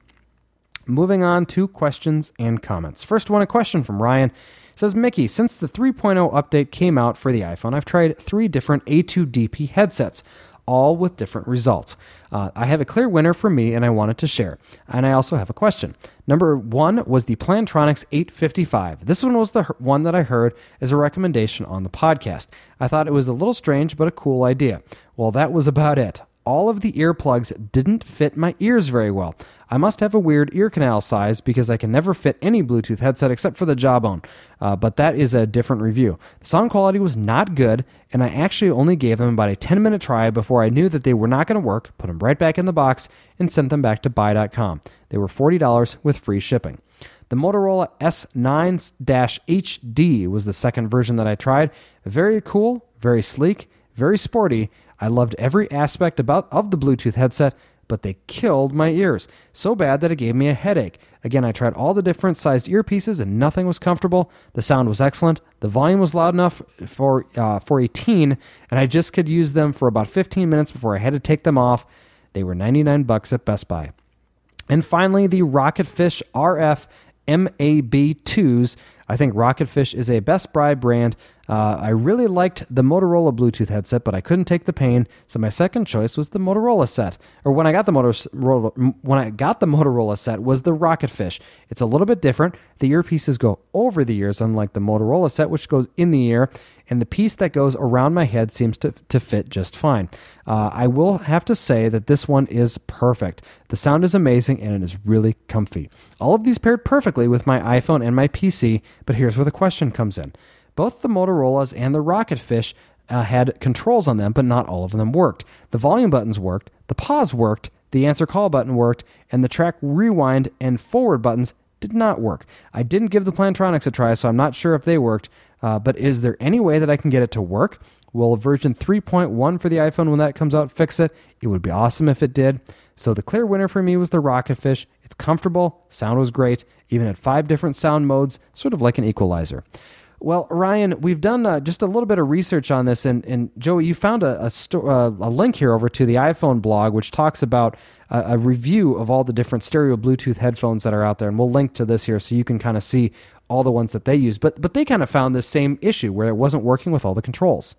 Moving on to questions and comments. First one, a question from Ryan says Mickey, since the 3.0 update came out for the iPhone, I've tried three different A2DP headsets. All with different results. Uh, I have a clear winner for me, and I wanted to share. And I also have a question. Number one was the Plantronics 855. This one was the one that I heard as a recommendation on the podcast. I thought it was a little strange, but a cool idea. Well, that was about it all of the earplugs didn't fit my ears very well. I must have a weird ear canal size because I can never fit any Bluetooth headset except for the jawbone. Uh, but that is a different review. The sound quality was not good, and I actually only gave them about a 10 minute try before I knew that they were not going to work, put them right back in the box, and sent them back to buy.com. They were $40 with free shipping. The Motorola S9 HD was the second version that I tried. Very cool, very sleek, very sporty. I loved every aspect about of the Bluetooth headset, but they killed my ears. So bad that it gave me a headache. Again, I tried all the different sized earpieces and nothing was comfortable. The sound was excellent. The volume was loud enough for uh, for a teen, and I just could use them for about 15 minutes before I had to take them off. They were 99 bucks at Best Buy. And finally, the Rocketfish RF MAB2s. I think Rocketfish is a Best Buy brand uh, I really liked the Motorola Bluetooth headset, but I couldn't take the pain, so my second choice was the Motorola set. Or when I got the Motorola, when I got the Motorola set was the Rocketfish. It's a little bit different. The earpieces go over the ears, unlike the Motorola set, which goes in the ear, and the piece that goes around my head seems to, to fit just fine. Uh, I will have to say that this one is perfect. The sound is amazing and it is really comfy. All of these paired perfectly with my iPhone and my PC, but here's where the question comes in. Both the Motorola's and the Rocketfish uh, had controls on them, but not all of them worked. The volume buttons worked, the pause worked, the answer call button worked, and the track rewind and forward buttons did not work. I didn't give the Plantronics a try, so I'm not sure if they worked. Uh, but is there any way that I can get it to work? Will version 3.1 for the iPhone, when that comes out, fix it? It would be awesome if it did. So the clear winner for me was the Rocketfish. It's comfortable, sound was great, even at five different sound modes, sort of like an equalizer. Well, Ryan, we've done uh, just a little bit of research on this, and, and Joey, you found a, a, sto- uh, a, link here over to the iPhone blog, which talks about a, a, review of all the different stereo Bluetooth headphones that are out there, and we'll link to this here so you can kind of see all the ones that they use. But but they kind of found this same issue where it wasn't working with all the controls.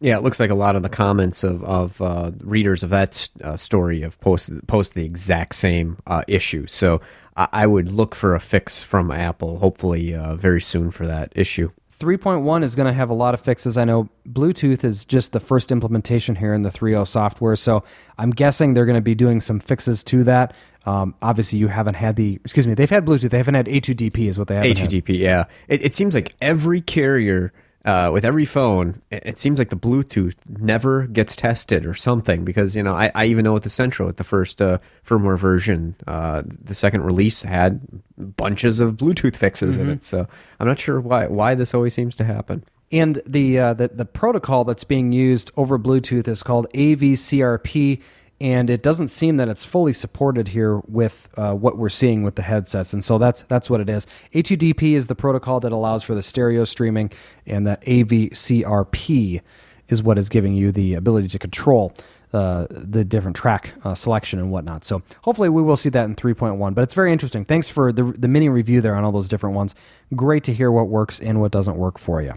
Yeah, it looks like a lot of the comments of of uh, readers of that uh, story have posted post the exact same uh, issue. So I would look for a fix from Apple, hopefully uh, very soon for that issue. 3.1 is going to have a lot of fixes. I know Bluetooth is just the first implementation here in the 3.0 software, so I'm guessing they're going to be doing some fixes to that. Um, obviously, you haven't had the excuse me. They've had Bluetooth. They haven't had A2DP, is what they have. A2DP, had. yeah. It, it seems like every carrier uh, with every phone, it, seems like the Bluetooth never gets tested or something because you know I, I even know with the Centro, with the first uh, firmware version, uh, the second release had bunches of Bluetooth fixes mm-hmm. in it. So I'm not sure why why this always seems to happen. And the, uh, the the protocol that's being used over Bluetooth is called AVCRP and it doesn't seem that it's fully supported here with uh, what we're seeing with the headsets, and so that's that's what it is. A2DP is the protocol that allows for the stereo streaming, and that AVCRP is what is giving you the ability to control uh, the different track uh, selection and whatnot. So hopefully we will see that in 3.1. But it's very interesting. Thanks for the the mini review there on all those different ones. Great to hear what works and what doesn't work for you.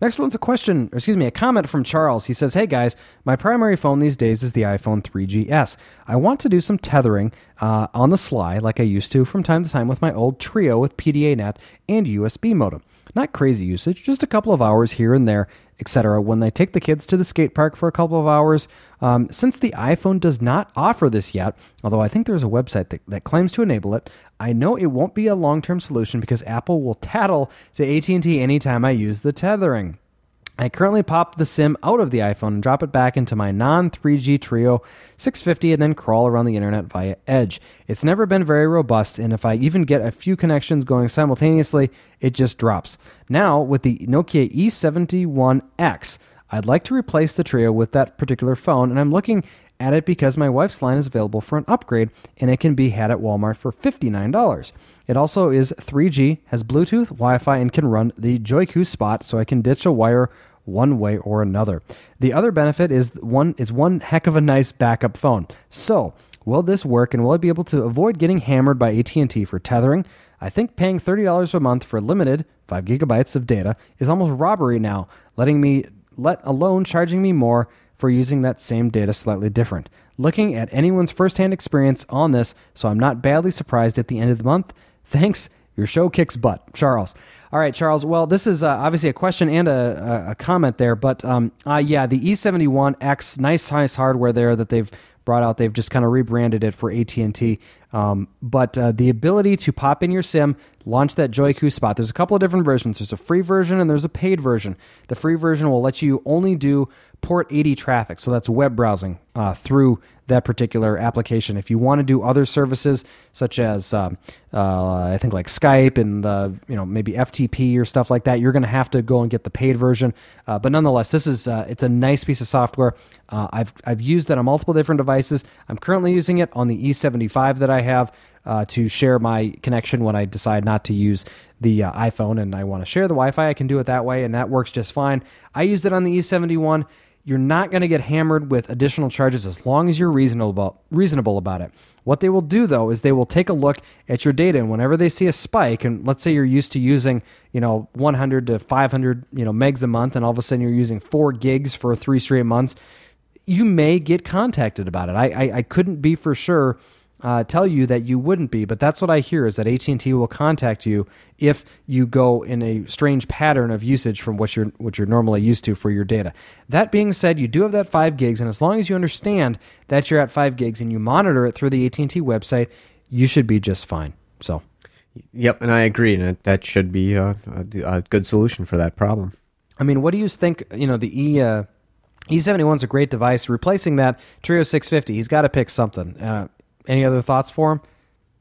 Next one's a question, or excuse me, a comment from Charles. He says, Hey guys, my primary phone these days is the iPhone 3GS. I want to do some tethering uh, on the sly like I used to from time to time with my old Treo with PDA net and USB modem. Not crazy usage, just a couple of hours here and there, etc. When they take the kids to the skate park for a couple of hours. Um, since the iPhone does not offer this yet, although I think there's a website that, that claims to enable it, I know it won't be a long-term solution because Apple will tattle to AT&T anytime I use the tethering. I currently pop the SIM out of the iPhone and drop it back into my non 3G Treo 650 and then crawl around the internet via Edge. It's never been very robust, and if I even get a few connections going simultaneously, it just drops. Now, with the Nokia E71X, I'd like to replace the Treo with that particular phone, and I'm looking at it because my wife's line is available for an upgrade and it can be had at Walmart for $59. It also is 3G, has Bluetooth, Wi Fi, and can run the Joiku spot so I can ditch a wire one way or another. The other benefit is one is one heck of a nice backup phone. So, will this work and will I be able to avoid getting hammered by AT&T for tethering? I think paying $30 a month for limited 5 gigabytes of data is almost robbery now, letting me let alone charging me more for using that same data slightly different. Looking at anyone's firsthand experience on this, so I'm not badly surprised at the end of the month. Thanks. Your show kicks butt, Charles. All right, Charles. Well, this is uh, obviously a question and a, a, comment there, but um, uh, yeah, the E71X, nice, nice hardware there that they've brought out. They've just kind of rebranded it for AT and T. Um, but uh, the ability to pop in your SIM, launch that Joiku spot. There's a couple of different versions. There's a free version and there's a paid version. The free version will let you only do port 80 traffic, so that's web browsing uh, through that particular application. If you want to do other services such as um, uh, I think like Skype and uh, you know maybe FTP or stuff like that, you're going to have to go and get the paid version. Uh, but nonetheless, this is uh, it's a nice piece of software. Uh, I've I've used it on multiple different devices. I'm currently using it on the E75 that I have. Uh, to share my connection when I decide not to use the iPhone and I want to share the Wi Fi, I can do it that way, and that works just fine. I used it on the E71 you're not going to get hammered with additional charges as long as you're reasonable reasonable about it. What they will do though is they will take a look at your data and whenever they see a spike and let's say you're used to using, you know, 100 to 500, you know, megs a month and all of a sudden you're using 4 gigs for 3 straight months, you may get contacted about it. I I, I couldn't be for sure uh, tell you that you wouldn't be, but that's what I hear is that AT&T will contact you if you go in a strange pattern of usage from what you're what you're normally used to for your data. That being said, you do have that 5 gigs and as long as you understand that you're at 5 gigs and you monitor it through the AT&T website, you should be just fine. So, yep, and I agree and that should be a, a, a good solution for that problem. I mean, what do you think, you know, the E uh, E71 is a great device. Replacing that Treo 650, he's got to pick something. Uh, any other thoughts for him?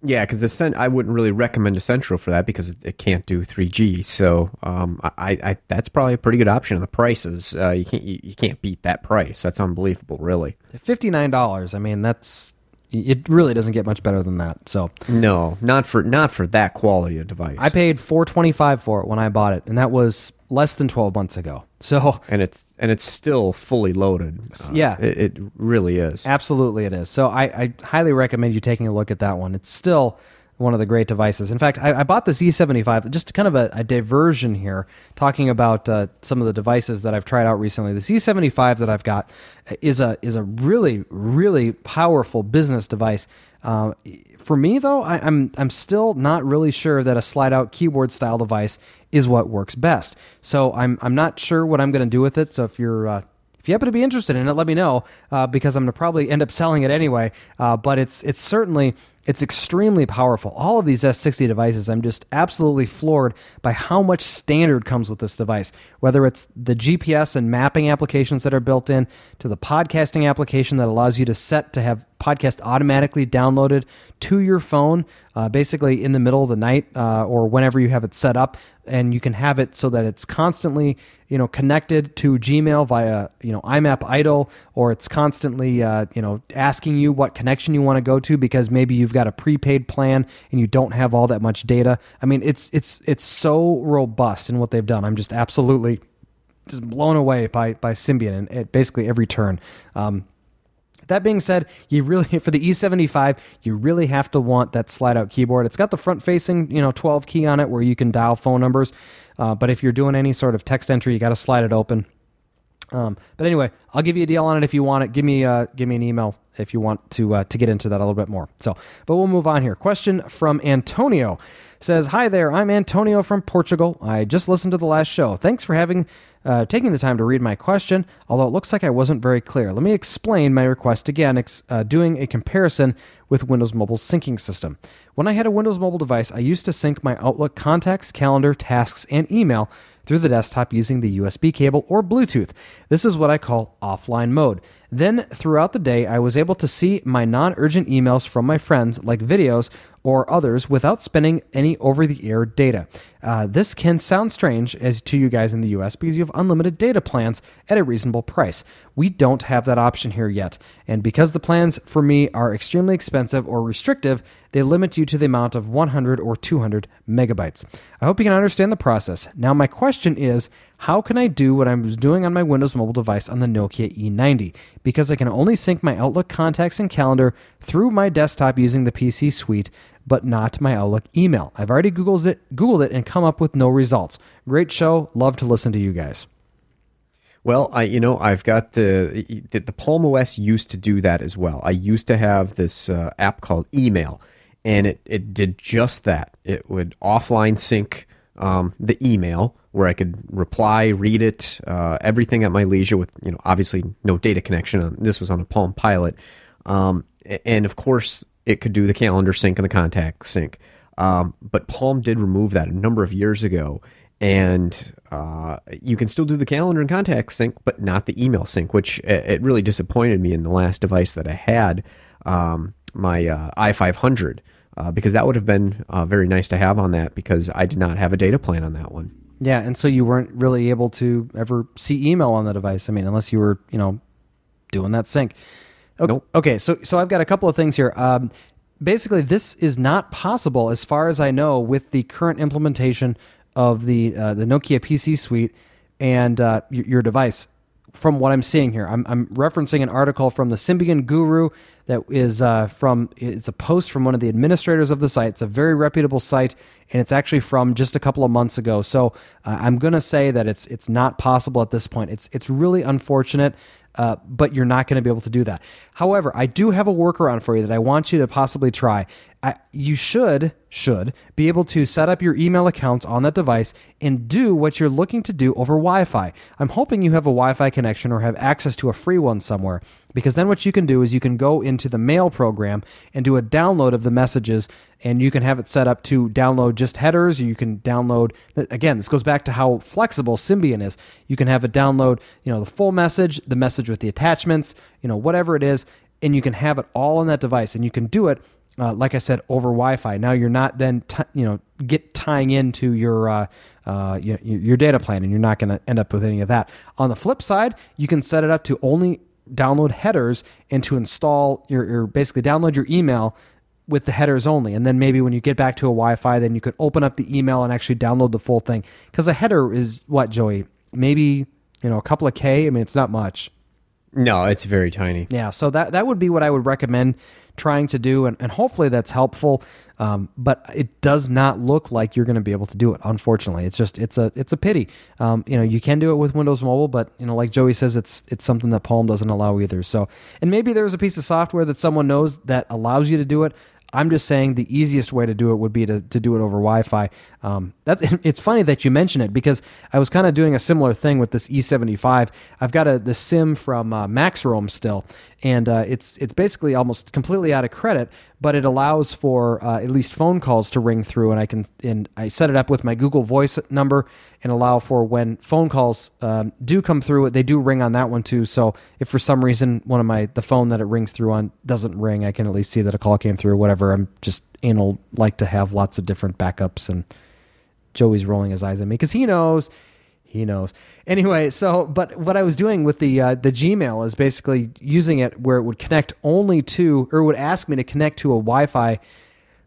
Yeah, because the I wouldn't really recommend a Centro for that because it can't do 3G. So um, I, I, that's probably a pretty good option. Of the prices uh, you can't you, you, can't beat that price. That's unbelievable, really. Fifty nine dollars. I mean, that's it. Really doesn't get much better than that. So no, not for not for that quality of device. I paid four twenty five for it when I bought it, and that was less than 12 months ago. So and it's and it's still fully loaded. Uh, yeah, it, it, really is. Absolutely, it is. So I, I, highly recommend you taking a look at that one. It's still one of the great devices. In fact, I, I bought this E75 just kind of a, a diversion here, talking about uh, some of the devices that I've tried out recently. The E75 that I've got is a is a really really powerful business device. Uh, for me, though, I, I'm I'm still not really sure that a slide out keyboard style device is what works best. So I'm I'm not sure what I'm going to do with it. So if you're uh, if you happen to be interested in it, let me know uh, because I'm going to probably end up selling it anyway. Uh, but it's it's certainly it's extremely powerful. All of these S60 devices, I'm just absolutely floored by how much standard comes with this device. Whether it's the GPS and mapping applications that are built in, to the podcasting application that allows you to set to have podcast automatically downloaded to your phone, uh, basically in the middle of the night uh, or whenever you have it set up, and you can have it so that it's constantly you know connected to Gmail via you know IMAP idle, or it's constantly uh, you know asking you what connection you want to go to because maybe you've got a prepaid plan and you don't have all that much data. I mean, it's it's it's so robust in what they've done. I'm just absolutely just blown away by by Symbian and at basically every turn. Um, that being said, you really for the E75, you really have to want that slide out keyboard. It's got the front facing, you know, 12 key on it where you can dial phone numbers. Uh, but if you're doing any sort of text entry, you got to slide it open. Um, but anyway, I'll give you a deal on it if you want it. Give me uh, give me an email if you want to uh, to get into that a little bit more. So, but we'll move on here. Question from Antonio says, "Hi there, I'm Antonio from Portugal. I just listened to the last show. Thanks for having uh, taking the time to read my question, although it looks like I wasn't very clear. Let me explain my request again, ex- uh, doing a comparison with Windows Mobile's syncing system. When I had a Windows Mobile device, I used to sync my Outlook contacts, calendar, tasks, and email through the desktop using the USB cable or Bluetooth. This is what I call offline mode. Then, throughout the day, I was able to see my non urgent emails from my friends, like videos or others without spending any over the air data. Uh, this can sound strange as to you guys in the US because you have unlimited data plans at a reasonable price. We don't have that option here yet, and because the plans for me are extremely expensive or restrictive, they limit you to the amount of 100 or 200 megabytes. I hope you can understand the process. Now, my question is how can I do what I was doing on my Windows mobile device on the Nokia E90? Because I can only sync my Outlook contacts and calendar through my desktop using the PC suite, but not my Outlook email. I've already Googled it, Googled it and come up with no results. Great show. Love to listen to you guys. Well, I you know I've got the the, the Palm OS used to do that as well. I used to have this uh, app called Email, and it it did just that. It would offline sync um, the email where I could reply, read it, uh, everything at my leisure with you know obviously no data connection. This was on a Palm Pilot, um, and of course it could do the calendar sync and the contact sync. Um, but Palm did remove that a number of years ago, and uh, you can still do the calendar and contact sync, but not the email sync, which uh, it really disappointed me in the last device that I had, um, my uh, i500, uh, because that would have been uh, very nice to have on that because I did not have a data plan on that one. Yeah, and so you weren't really able to ever see email on the device. I mean, unless you were, you know, doing that sync. Okay, Nope. okay so so I've got a couple of things here. Um, basically, this is not possible, as far as I know, with the current implementation of the uh, the Nokia PC Suite and uh, your, your device. From what I'm seeing here, I'm, I'm referencing an article from the Symbian Guru that is uh, from. It's a post from one of the administrators of the site. It's a very reputable site, and it's actually from just a couple of months ago. So uh, I'm going to say that it's it's not possible at this point. It's it's really unfortunate uh, but you're not going to be able to do that. However, I do have a workaround for you that I want you to possibly try. You should should be able to set up your email accounts on that device and do what you're looking to do over Wi-Fi. I'm hoping you have a Wi-Fi connection or have access to a free one somewhere because then what you can do is you can go into the mail program and do a download of the messages and you can have it set up to download just headers you can download again this goes back to how flexible symbian is you can have it download you know the full message the message with the attachments you know whatever it is and you can have it all on that device and you can do it uh, like i said over wi-fi now you're not then t- you know get tying into your uh, uh, your, data plan and you're not going to end up with any of that on the flip side you can set it up to only download headers and to install your, your basically download your email with the headers only. And then maybe when you get back to a Wi Fi, then you could open up the email and actually download the full thing. Because a header is what, Joey? Maybe, you know, a couple of K? I mean, it's not much. No, it's very tiny. Yeah, so that, that would be what I would recommend trying to do. And, and hopefully that's helpful. Um, but it does not look like you're going to be able to do it. Unfortunately, it's just it's a it's a pity. Um, you know, you can do it with Windows Mobile, but you know, like Joey says, it's it's something that Palm doesn't allow either. So, and maybe there's a piece of software that someone knows that allows you to do it. I'm just saying the easiest way to do it would be to, to do it over Wi-Fi. Um, that's it's funny that you mention it because I was kind of doing a similar thing with this E75. I've got a the SIM from uh, MaxRoam still, and uh, it's it's basically almost completely out of credit, but it allows for uh, at least phone calls to ring through, and I can and I set it up with my Google Voice number and allow for when phone calls um, do come through, they do ring on that one too. So if for some reason one of my the phone that it rings through on doesn't ring, I can at least see that a call came through. Whatever. I'm just anal like to have lots of different backups, and Joey's rolling his eyes at me because he knows he knows. Anyway, so but what I was doing with the uh, the Gmail is basically using it where it would connect only to, or would ask me to connect to a Wi-Fi.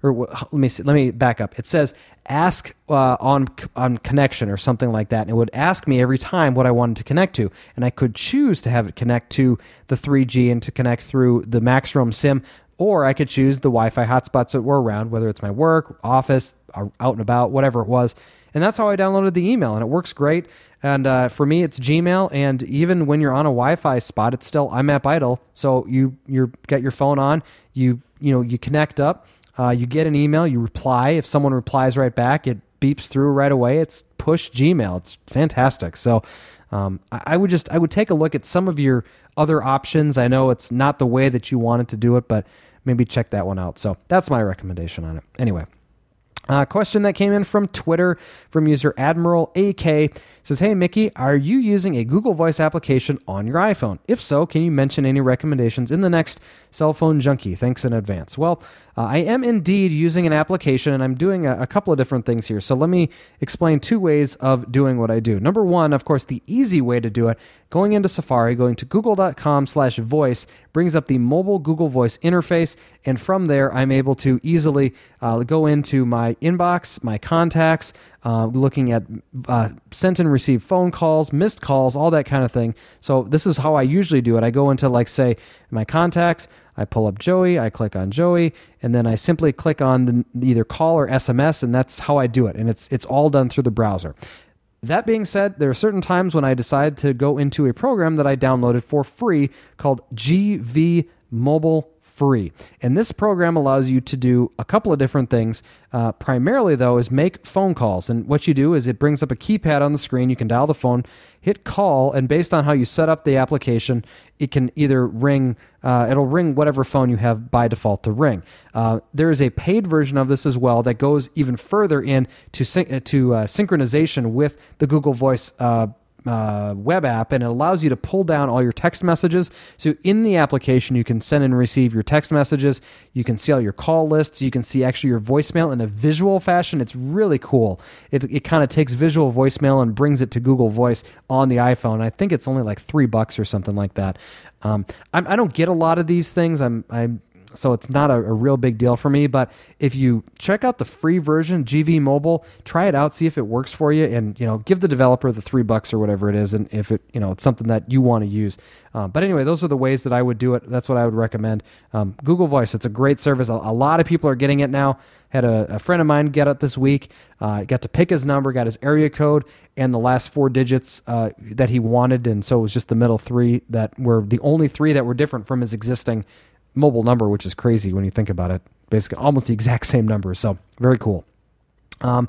Or let me see, let me back up. It says ask uh, on on connection or something like that, and it would ask me every time what I wanted to connect to, and I could choose to have it connect to the 3G and to connect through the MaxRoam SIM, or I could choose the Wi-Fi hotspots that were around, whether it's my work, office, out and about, whatever it was and that's how I downloaded the email, and it works great. And uh, for me, it's Gmail. And even when you're on a Wi-Fi spot, it's still IMAP idle. So you you get your phone on, you you know you connect up, uh, you get an email, you reply. If someone replies right back, it beeps through right away. It's push Gmail. It's fantastic. So um, I, I would just I would take a look at some of your other options. I know it's not the way that you wanted to do it, but maybe check that one out. So that's my recommendation on it. Anyway. Uh, question that came in from Twitter from user Admiral AK says, Hey Mickey, are you using a Google Voice application on your iPhone? If so, can you mention any recommendations in the next cell phone junkie? Thanks in advance. Well, uh, I am indeed using an application and I'm doing a, a, couple of different things here. So let me explain two ways of doing what I do. Number one, of course, the easy way to do it, going into Safari, going to google.com slash voice, brings up the mobile Google Voice interface. And from there, I'm able to easily uh, go into my inbox, my contacts, uh, looking at uh, sent and received phone calls, missed calls, all that kind of thing. So this is how I usually do it. I go into like say my contacts, I pull up Joey, I click on Joey, and then I simply click on the, either call or SMS, and that's how I do it. And it's it's all done through the browser. That being said, there are certain times when I decide to go into a program that I downloaded for free called GV Mobile free. And this program allows you to do a couple of different things. Uh, primarily, though, is make phone calls. And what you do is it brings up a keypad on the screen. You can dial the phone, hit call, and based on how you set up the application, it can either ring, uh, it'll ring whatever phone you have by default to ring. Uh, there is a paid version of this as well that goes even further in to, syn- to uh, synchronization with the Google Voice uh, web app and it allows you to pull down all your text messages. So in the application, you can send and receive your text messages. You can see all your call lists. You can see actually your voicemail in a visual fashion. It's really cool. It, it kind of takes visual voicemail and brings it to Google Voice on the iPhone. I think it's only like three bucks or something like that. Um, I, I don't get a lot of these things. I'm I'm so it's not a, a, real big deal for me. But if you check out the free version, GV Mobile, try it out, see if it works for you, and you know, give the developer the three bucks or whatever it is, and if it you know it's something that you want to use. Uh, but anyway, those are the ways that I would do it. That's what I would recommend. Um, Google Voice, it's a great service. A, a, lot of people are getting it now. Had a, a friend of mine get it this week. Uh, got to pick his number, got his area code, and the last four digits uh, that he wanted, and so it was just the middle three that were the only three that were different from his existing mobile number, which is crazy when you think about it. Basically, almost the exact same number. So very cool. Um,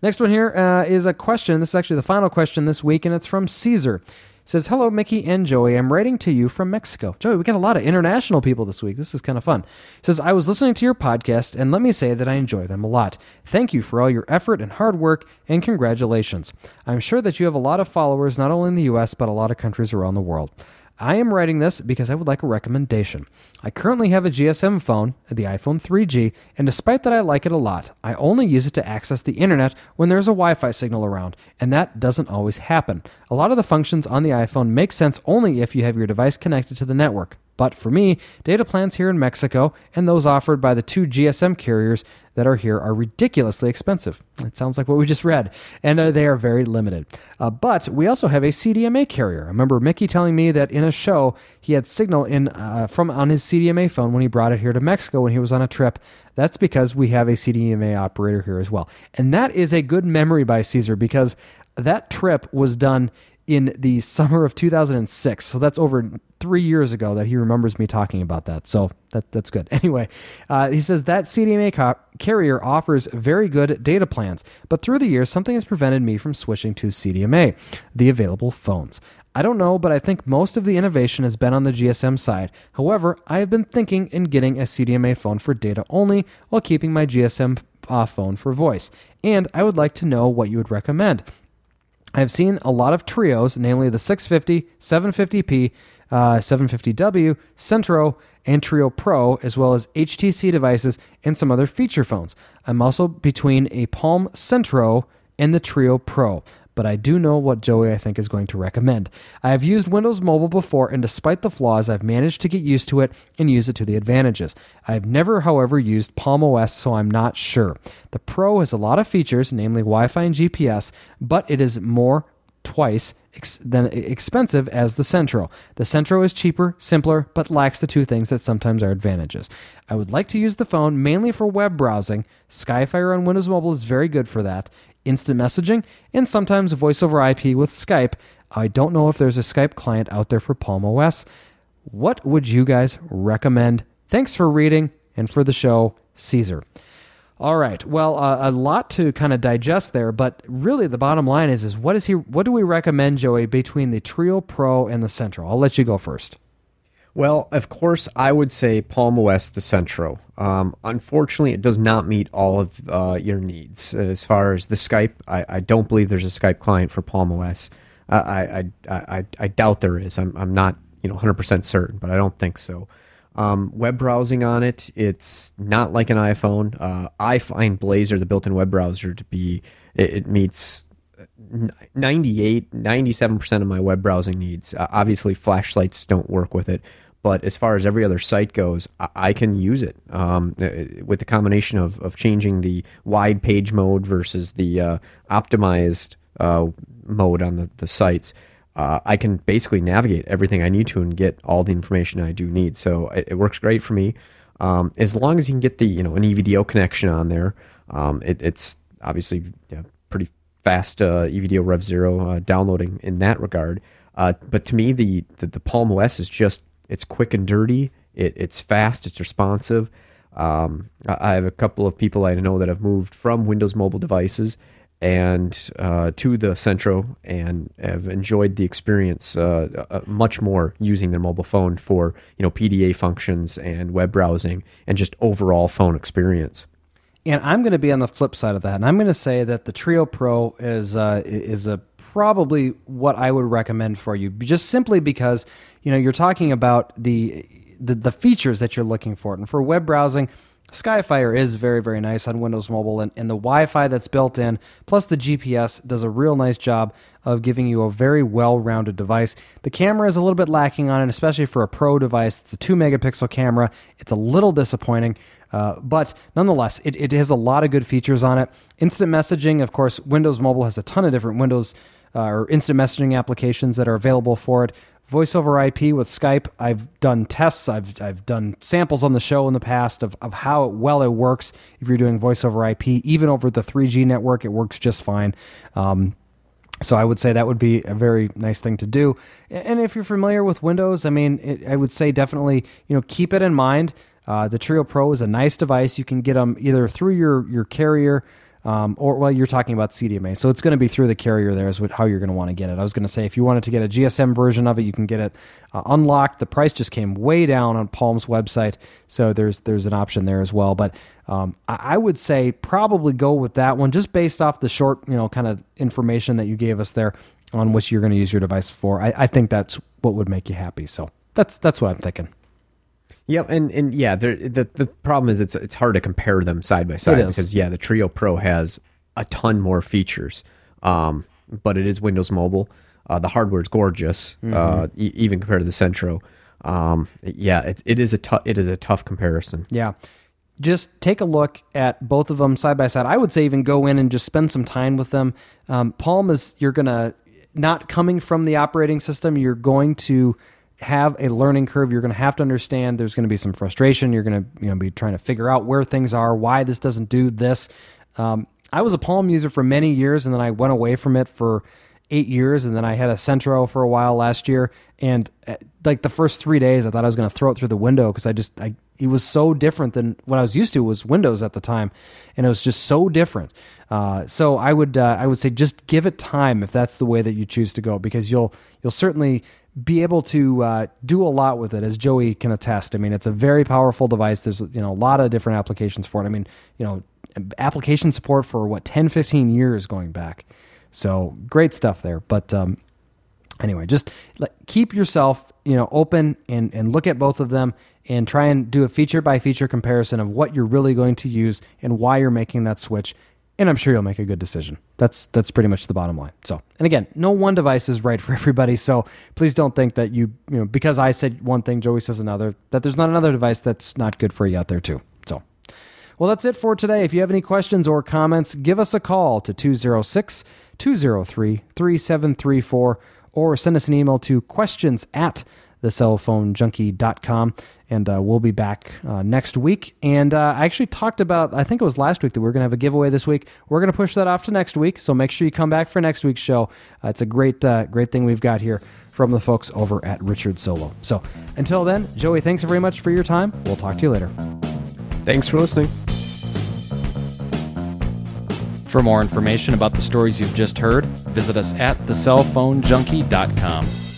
next one here uh, is a question. This is actually the final question this week, and it's from Caesar. It says, Hello, Mickey and Joey. I'm writing to you from Mexico. Joey, we got a lot of international people this week. This is kind of fun. It says, I was listening to your podcast, and let me say that I enjoy them a lot. Thank you for all your effort and hard work, and congratulations. I'm sure that you have a lot of followers, not only in the U.S., but a lot of countries around the world. I am writing this because I would like a recommendation. I currently have a GSM phone, the iPhone 3G, and despite that I like it a lot, I only use it to access the internet when there's a Wi Fi signal around, and that doesn't always happen. A lot of the functions on the iPhone make sense only if you have your device connected to the network. But for me, data plans here in Mexico and those offered by the two GSM carriers that are here are ridiculously expensive. It sounds like what we just read, and uh, they are very limited. Uh, but we also have a CDMA carrier. I remember Mickey telling me that in a show he had signal in uh, from on his CDMA phone when he brought it here to Mexico when he was on a trip. That's because we have a CDMA operator here as well, and that is a good memory by Caesar because that trip was done in the summer of 2006. So that's over three years ago that he remembers me talking about that. So that, that's good. Anyway, uh, he says that CDMA co- carrier offers very good data plans, but through the years, something has prevented me from switching to CDMA, the available phones. I don't know, but I think most of the innovation has been on the GSM side. However, I have been thinking in getting a CDMA phone for data only while keeping my GSM uh, phone for voice. And I would like to know what you would recommend. I have seen a lot of Treos, namely the 650, 750p, uh, 750W, Centro, and Treo Pro, as well as HTC devices and some other feature phones. I'm also between a Palm Centro and the Treo Pro but I do know what Joey I think is going to recommend. I have used Windows Mobile before, and despite the flaws, I've managed to get used to it and use it to the advantages. I have never, however, used Palm OS, so I'm not sure. The Pro has a lot of features, namely Wi Fi and GPS, but it is more twice ex- than expensive as the Centro. The Centro is cheaper, simpler, but lacks the two things that sometimes are advantages. I would like to use the phone mainly for web browsing. Skyfire on Windows Mobile is very good for that instant messaging, and sometimes voice over IP with Skype. I don't know if there's a Skype client out there for Palm OS. What would you guys recommend? Thanks for reading and for the show, Caesar. All right. Well, uh, a lot to kind of digest there, but really the bottom line is is what is he what do we recommend Joey between the Treo Pro and the Centro? I'll let you go first. Well, of course, I would say Palm OS the Centro. Um, unfortunately, it does not meet all of uh, your needs as far as the Skype. I, I, don't believe there's a Skype client for Palm OS. I, I, I, I, doubt there is. I'm, I'm not you know 100% certain, but I don't think so. Um, web browsing on it, it's not like an iPhone. Uh, I find Blazer, the built-in web browser, to be it, it meets 98 97% of my web browsing needs uh, obviously flashlights don't work with it but as far as every other site goes, I, I can use it um, uh, with the combination of, of changing the wide page mode versus the uh, optimized uh, mode on the, the sites. Uh, I can basically navigate everything I need to and get all the information I do need. So it, it works great for me. Um, as long as you can get the you know an EVDO connection on there, um, it, it's obviously yeah, pretty fast uh, EVDO Rev Zero uh, downloading in that regard. Uh, but to me, the, the, the Palm OS is just it's quick and dirty. It, it's fast. It's responsive. Um, I have a couple of people I know that have moved from Windows mobile devices and uh, to the Centro and have enjoyed the experience uh, uh, much more using their mobile phone for you know PDA functions and web browsing and just overall phone experience. And I'm going to be on the flip side of that, and I'm going to say that the Treo Pro is uh, is a probably what I would recommend for you, just simply because you know you're talking about the the, the features that you're looking for, and for web browsing Skyfire is very, very nice on Windows Mobile, and, and the Wi Fi that's built in, plus the GPS, does a real nice job of giving you a very well rounded device. The camera is a little bit lacking on it, especially for a pro device. It's a 2 megapixel camera. It's a little disappointing. Uh, but nonetheless, it, it has a lot of good features on it. Instant messaging, of course, Windows Mobile has a ton of different Windows uh, or instant messaging applications that are available for it voice over IP with Skype. I've done tests. I've I've done samples on the show in the past of, of how well it works. If you're doing voice over IP, even over the 3G network, it works just fine. Um, so I would say that would be a very nice thing to do. And if you're familiar with Windows, I mean, it, I would say definitely you know keep it in mind. Uh, the Treo Pro is a nice device. You can get them either through your your carrier um, or well, you're talking about CDMA, so it's going to be through the carrier. There is what, how you're going to want to get it. I was going to say if you wanted to get a GSM version of it, you can get it uh, unlocked. The price just came way down on Palm's website, so there's there's an option there as well. But um, I, I would say probably go with that one, just based off the short, you know, kind of information that you gave us there on which you're going to use your device for. I, I think that's what would make you happy. So that's that's what I'm thinking. Yep, and and yeah, the the problem is it's it's hard to compare them side by side because yeah, the Treo Pro has a ton more features, um, but it is Windows Mobile. Uh, the hardware is gorgeous, mm-hmm. uh, e- even compared to the Centro. Um, yeah, it, it is a tough it is a tough comparison. Yeah, just take a look at both of them side by side. I would say even go in and just spend some time with them. Um, Palm is you're gonna not coming from the operating system. You're going to have a learning curve. You're going to have to understand. There's going to be some frustration. You're going to you know be trying to figure out where things are, why this doesn't do this. Um, I was a Palm user for many years, and then I went away from it for eight years, and then I had a Centro for a while last year. And uh, like the first three days, I thought I was going to throw it through the window because I just I it was so different than what I was used to was Windows at the time, and it was just so different. Uh, so I would uh, I would say just give it time if that's the way that you choose to go because you'll you'll certainly be able to uh, do a lot with it, as Joey can attest. I mean, it's a very powerful device. There's you know a lot of different applications for it. I mean, you know, application support for what 10, 15 years going back. So great stuff there. But um, anyway, just keep yourself you know open and and look at both of them and try and do a feature by feature comparison of what you're really going to use and why you're making that switch and I'm sure you'll make a good decision. That's that's pretty much the bottom line. So, and again, no one device is right for everybody. So please don't think that you you know because I said one thing, Joey says another, that there's not another device that's not good for you out there too. So, well, that's it for today. If you have any questions or comments, give us a call to 206 203 3734 or send us an email to questions at thecellphonejunkie.com. And uh, we'll be back uh, next week. And uh, I actually talked about, I think it was last week, that we are going to have a giveaway this week. We're going to push that off to next week. So make sure you come back for next week's show. Uh, it's a great, uh, great thing we've got here from the folks over at Richard Solo. So until then, Joey, thanks very much for your time. We'll talk to you later. Thanks for listening. For more information about the stories you've just heard, visit us at thecellphonejunkie.com.